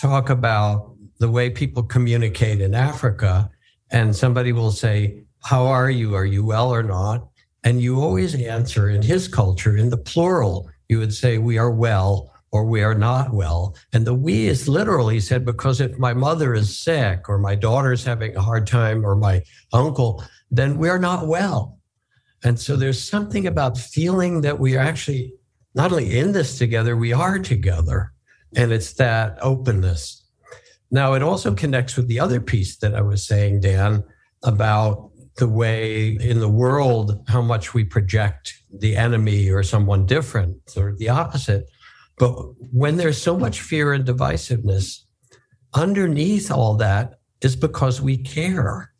talk about the way people communicate in Africa. And somebody will say, How are you? Are you well or not? And you always answer in his culture in the plural. You would say, We are well or we are not well. And the we is literally said, because if my mother is sick or my daughter's having a hard time or my uncle, then we're not well. And so there's something about feeling that we are actually not only in this together, we are together. And it's that openness. Now, it also connects with the other piece that I was saying, Dan, about the way in the world, how much we project the enemy or someone different or the opposite. But when there's so much fear and divisiveness, underneath all that is because we care.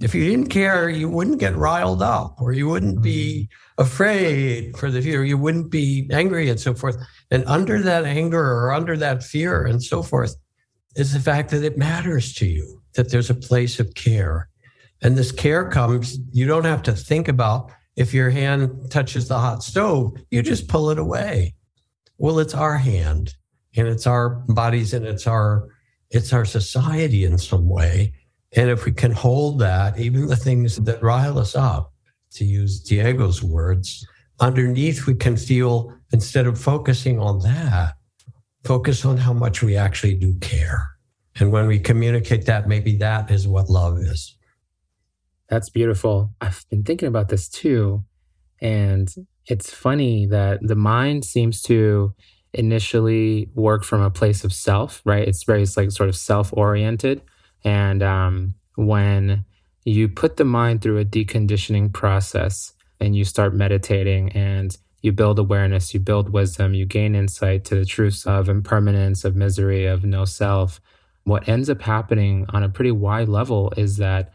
If you didn't care, you wouldn't get riled up or you wouldn't be mm-hmm. afraid for the future. You wouldn't be angry and so forth. And under that anger or under that fear and so forth is the fact that it matters to you, that there's a place of care. And this care comes, you don't have to think about if your hand touches the hot stove, you just pull it away. Well, it's our hand and it's our bodies and it's our it's our society in some way and if we can hold that, even the things that rile us up, to use Diego's words, underneath we can feel, instead of focusing on that, focus on how much we actually do care. And when we communicate that, maybe that is what love is. That's beautiful. I've been thinking about this too. And it's funny that the mind seems to initially work from a place of self, right? It's very it's like sort of self oriented. And um, when you put the mind through a deconditioning process and you start meditating and you build awareness, you build wisdom, you gain insight to the truths of impermanence, of misery, of no self, what ends up happening on a pretty wide level is that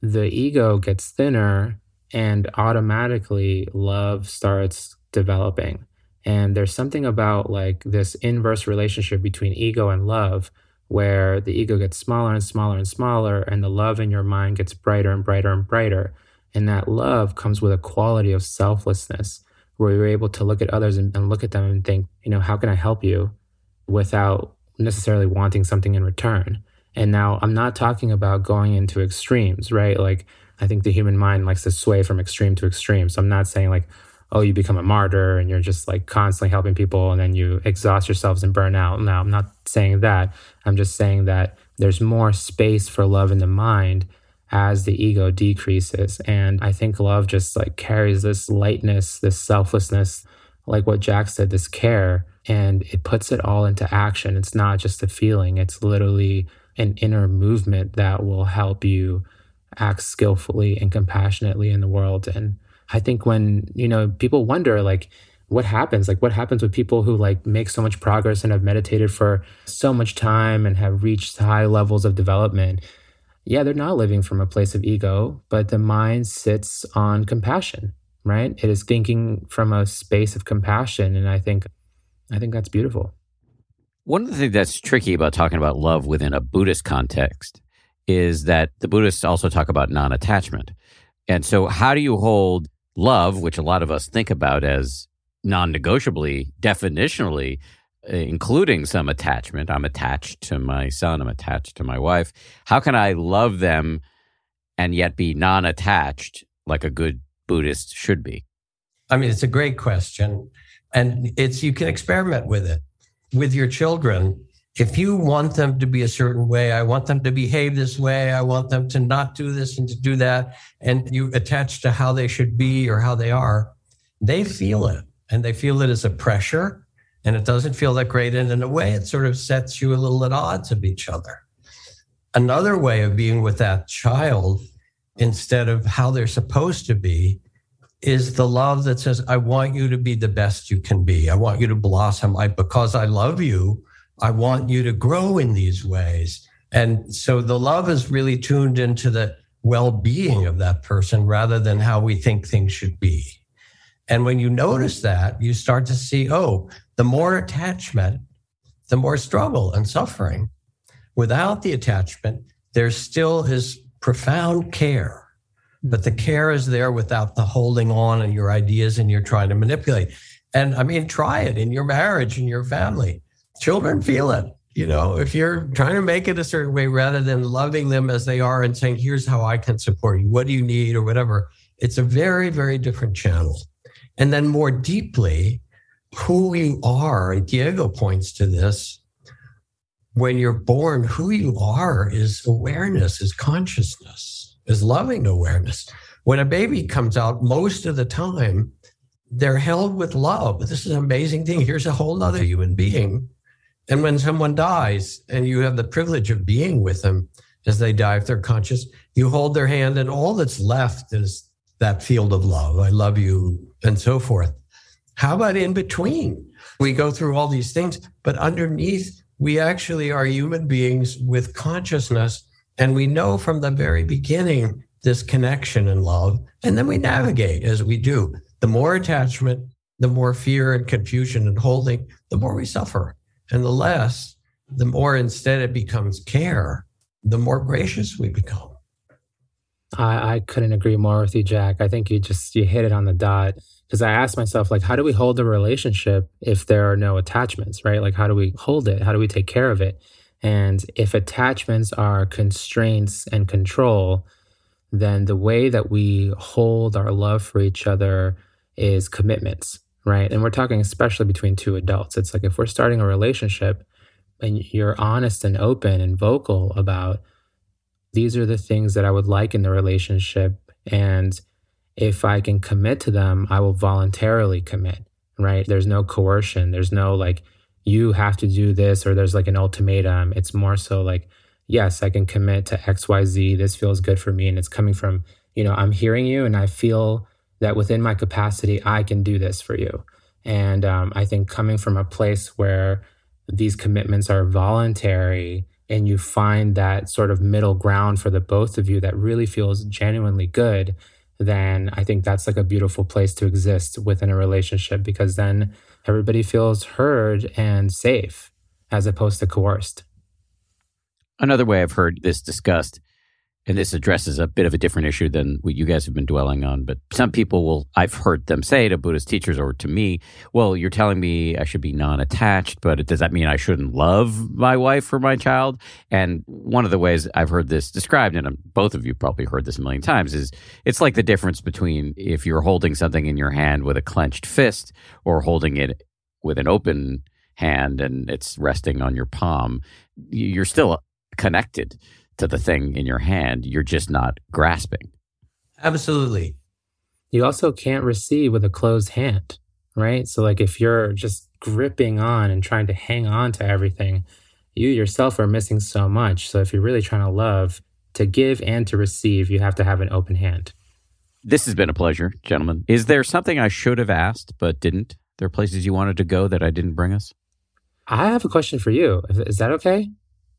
the ego gets thinner and automatically love starts developing. And there's something about like this inverse relationship between ego and love where the ego gets smaller and smaller and smaller, and the love in your mind gets brighter and brighter and brighter. And that love comes with a quality of selflessness where you're able to look at others and, and look at them and think, you know, how can I help you without necessarily wanting something in return? And now I'm not talking about going into extremes, right? Like I think the human mind likes to sway from extreme to extreme. So I'm not saying like, oh, you become a martyr and you're just like constantly helping people and then you exhaust yourselves and burn out. No, I'm not saying that. I'm just saying that there's more space for love in the mind as the ego decreases. And I think love just like carries this lightness, this selflessness, like what Jack said, this care, and it puts it all into action. It's not just a feeling, it's literally an inner movement that will help you act skillfully and compassionately in the world. And I think when, you know, people wonder like what happens? Like what happens with people who like make so much progress and have meditated for so much time and have reached high levels of development? Yeah, they're not living from a place of ego, but the mind sits on compassion, right? It is thinking from a space of compassion and I think I think that's beautiful. One of the things that's tricky about talking about love within a Buddhist context is that the Buddhists also talk about non-attachment. And so how do you hold love, which a lot of us think about as non negotiably, definitionally, including some attachment. I'm attached to my son, I'm attached to my wife. How can I love them and yet be non attached like a good Buddhist should be? I mean, it's a great question. And it's you can experiment with it with your children if you want them to be a certain way, I want them to behave this way, I want them to not do this and to do that, and you attach to how they should be or how they are, they feel it and they feel it as a pressure and it doesn't feel that great. And in a way, it sort of sets you a little at odds of each other. Another way of being with that child instead of how they're supposed to be is the love that says, I want you to be the best you can be. I want you to blossom. I, because I love you, I want you to grow in these ways. And so the love is really tuned into the well being of that person rather than how we think things should be. And when you notice that, you start to see, oh, the more attachment, the more struggle and suffering. Without the attachment, there still is profound care, but the mm-hmm. care is there without the holding on and your ideas and you're trying to manipulate. And I mean, try it in your marriage, in your family children feel it. You know, if you're trying to make it a certain way rather than loving them as they are and saying, here's how I can support you, what do you need, or whatever, it's a very, very different channel. And then more deeply, who you are, Diego points to this. When you're born, who you are is awareness, is consciousness, is loving awareness. When a baby comes out, most of the time, they're held with love. This is an amazing thing. Here's a whole other human being and when someone dies and you have the privilege of being with them as they die, if they're conscious, you hold their hand and all that's left is that field of love. I love you and so forth. How about in between? We go through all these things, but underneath, we actually are human beings with consciousness. And we know from the very beginning this connection and love. And then we navigate as we do. The more attachment, the more fear and confusion and holding, the more we suffer. And the less, the more instead it becomes care, the more gracious we become. I, I couldn't agree more with you, Jack. I think you just you hit it on the dot. Because I asked myself, like, how do we hold a relationship if there are no attachments, right? Like, how do we hold it? How do we take care of it? And if attachments are constraints and control, then the way that we hold our love for each other is commitments right? And we're talking especially between two adults. It's like if we're starting a relationship and you're honest and open and vocal about these are the things that I would like in the relationship. And if I can commit to them, I will voluntarily commit, right? There's no coercion. There's no like, you have to do this or there's like an ultimatum. It's more so like, yes, I can commit to XYZ. This feels good for me. And it's coming from, you know, I'm hearing you and I feel that within my capacity, I can do this for you. And um, I think coming from a place where these commitments are voluntary and you find that sort of middle ground for the both of you that really feels genuinely good, then I think that's like a beautiful place to exist within a relationship because then everybody feels heard and safe as opposed to coerced. Another way I've heard this discussed and this addresses a bit of a different issue than what you guys have been dwelling on, but some people will, I've heard them say to Buddhist teachers or to me, well, you're telling me I should be non attached, but does that mean I shouldn't love my wife or my child? And one of the ways I've heard this described, and both of you probably heard this a million times, is it's like the difference between if you're holding something in your hand with a clenched fist or holding it with an open hand and it's resting on your palm. You're still connected to the thing in your hand. You're just not grasping. Absolutely. You also can't receive with a closed hand, right? So, like, if you're just gripping on and trying to hang on to everything, you yourself are missing so much. So, if you're really trying to love, to give and to receive, you have to have an open hand. This has been a pleasure, gentlemen. Is there something I should have asked but didn't? There are places you wanted to go that I didn't bring us? I have a question for you. Is that okay?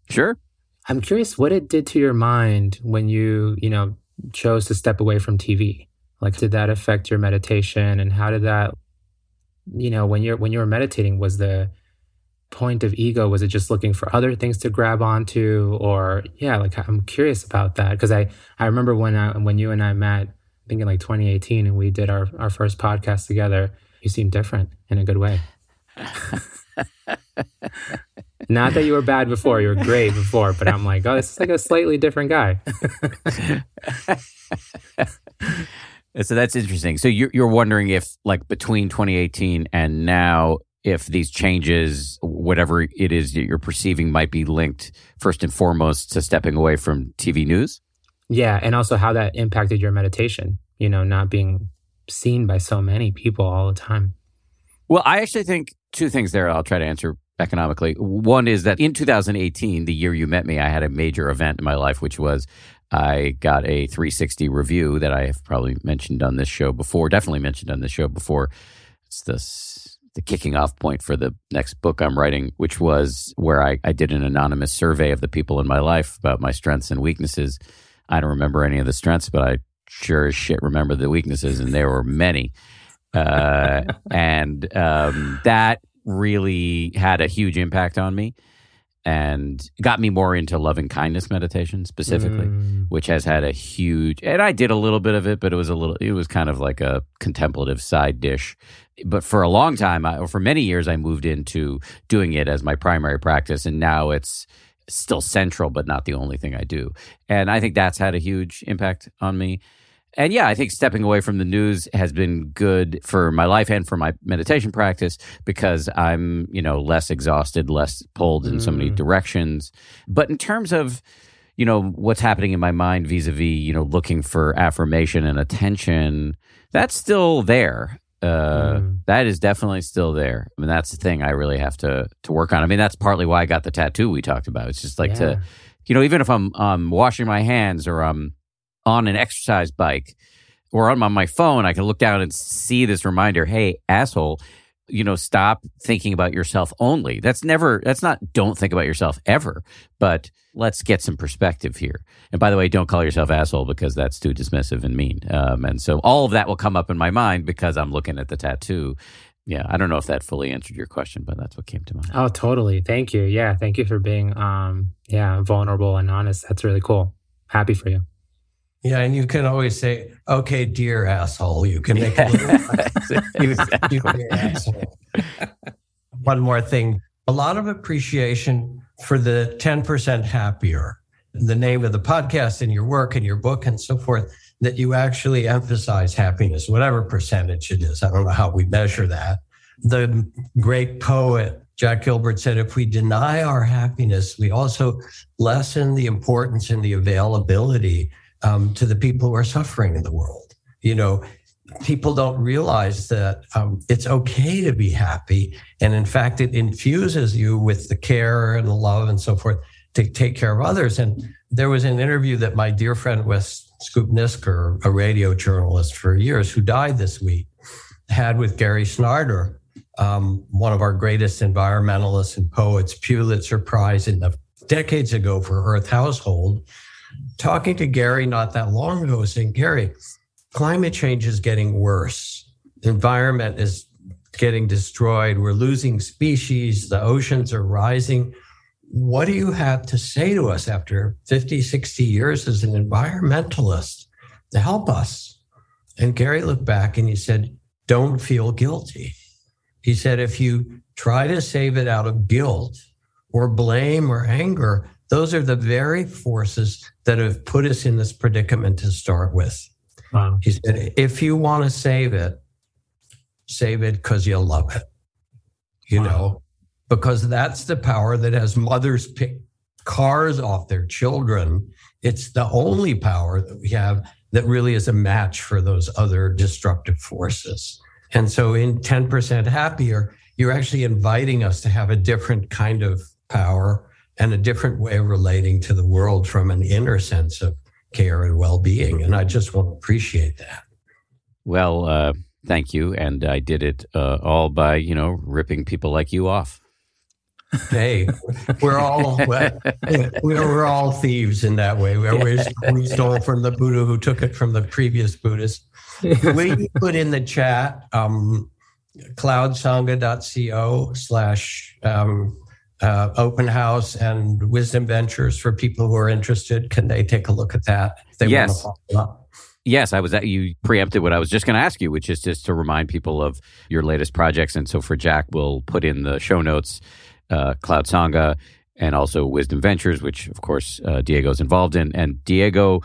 Sure. I'm curious what it did to your mind when you, you know, chose to step away from TV. Like did that affect your meditation and how did that you know, when you're when you were meditating was the point of ego was it just looking for other things to grab onto or yeah, like I'm curious about that because I I remember when I, when you and I met I think in like 2018 and we did our our first podcast together, you seemed different in a good way. Not that you were bad before, you were great before, but I'm like, oh, this is like a slightly different guy. so that's interesting. So you're you're wondering if like between 2018 and now if these changes whatever it is that you're perceiving might be linked first and foremost to stepping away from TV news? Yeah, and also how that impacted your meditation, you know, not being seen by so many people all the time. Well, I actually think two things there I'll try to answer economically. One is that in 2018, the year you met me, I had a major event in my life, which was I got a 360 review that I have probably mentioned on this show before, definitely mentioned on this show before. It's the, the kicking off point for the next book I'm writing, which was where I, I did an anonymous survey of the people in my life about my strengths and weaknesses. I don't remember any of the strengths, but I sure as shit remember the weaknesses, and there were many. Uh, and um, that really had a huge impact on me and got me more into loving kindness meditation specifically, mm. which has had a huge. And I did a little bit of it, but it was a little. It was kind of like a contemplative side dish. But for a long time, I, or for many years, I moved into doing it as my primary practice, and now it's still central, but not the only thing I do. And I think that's had a huge impact on me. And yeah, I think stepping away from the news has been good for my life and for my meditation practice because I'm, you know, less exhausted, less pulled in mm. so many mm. directions. But in terms of, you know, what's happening in my mind vis a vis, you know, looking for affirmation and attention, that's still there. Uh, mm. That is definitely still there. I mean, that's the thing I really have to to work on. I mean, that's partly why I got the tattoo we talked about. It's just like yeah. to, you know, even if I'm um, washing my hands or I'm on an exercise bike or on my phone, I can look down and see this reminder hey, asshole, you know, stop thinking about yourself only. That's never, that's not don't think about yourself ever, but let's get some perspective here. And by the way, don't call yourself asshole because that's too dismissive and mean. Um, and so all of that will come up in my mind because I'm looking at the tattoo. Yeah, I don't know if that fully answered your question, but that's what came to mind. Oh, totally. Thank you. Yeah, thank you for being, um, yeah, vulnerable and honest. That's really cool. Happy for you. Yeah, and you can always say, "Okay, dear asshole." You can make a little asshole. One more thing: a lot of appreciation for the ten percent happier. The name of the podcast and your work and your book and so forth. That you actually emphasize happiness, whatever percentage it is. I don't know how we measure that. The great poet Jack Gilbert said, if we deny our happiness, we also lessen the importance and the availability um, to the people who are suffering in the world. You know, people don't realize that um, it's okay to be happy. And in fact, it infuses you with the care and the love and so forth to take care of others. And there was an interview that my dear friend Wes Scoop Nisker, a radio journalist for years who died this week, had with Gary Snyder, um, one of our greatest environmentalists and poets, Pulitzer Prize in the decades ago for Earth Household talking to Gary not that long ago, saying, Gary, climate change is getting worse. The environment is getting destroyed. We're losing species. The oceans are rising. what do you have to say to us after 50, 60 years as an environmentalist to help us? And Gary looked back and he said, don't feel guilty. He said, if you try to save it out of guilt or blame or anger, those are the very forces that have put us in this predicament to start with. Wow. He said, if you want to save it, save it because you love it. You wow. know, because that's the power that has mothers pick cars off their children. It's the only power that we have that really is a match for those other destructive forces. And so in 10% happier, you're actually inviting us to have a different kind of power and a different way of relating to the world from an inner sense of care and well-being. And I just want to appreciate that. Well, uh, thank you. And I did it uh, all by, you know, ripping people like you off. hey, we're all we're all thieves in that way. We, we stole from the Buddha who took it from the previous Buddhist. We put in the chat um, cloudsangha.co slash um, uh, open house and wisdom ventures for people who are interested. Can they take a look at that? If they yes. want to follow up? Yes, I was at you preempted what I was just going to ask you, which is just to remind people of your latest projects. And so for Jack, we'll put in the show notes uh, Cloud Sangha and also Wisdom Ventures, which of course uh, Diego's involved in. And Diego,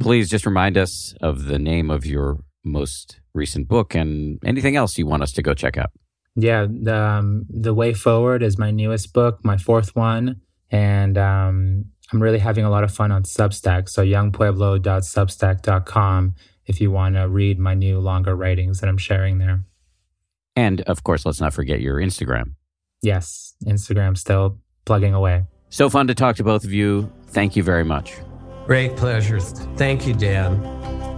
please just remind us of the name of your most recent book and anything else you want us to go check out. Yeah, the, um, the Way Forward is my newest book, my fourth one, and um, I'm really having a lot of fun on Substack. So yungpueblo.substack.com if you want to read my new longer writings that I'm sharing there. And of course, let's not forget your Instagram. Yes, Instagram still plugging away. So fun to talk to both of you. Thank you very much. Great pleasure. Thank you, Dan.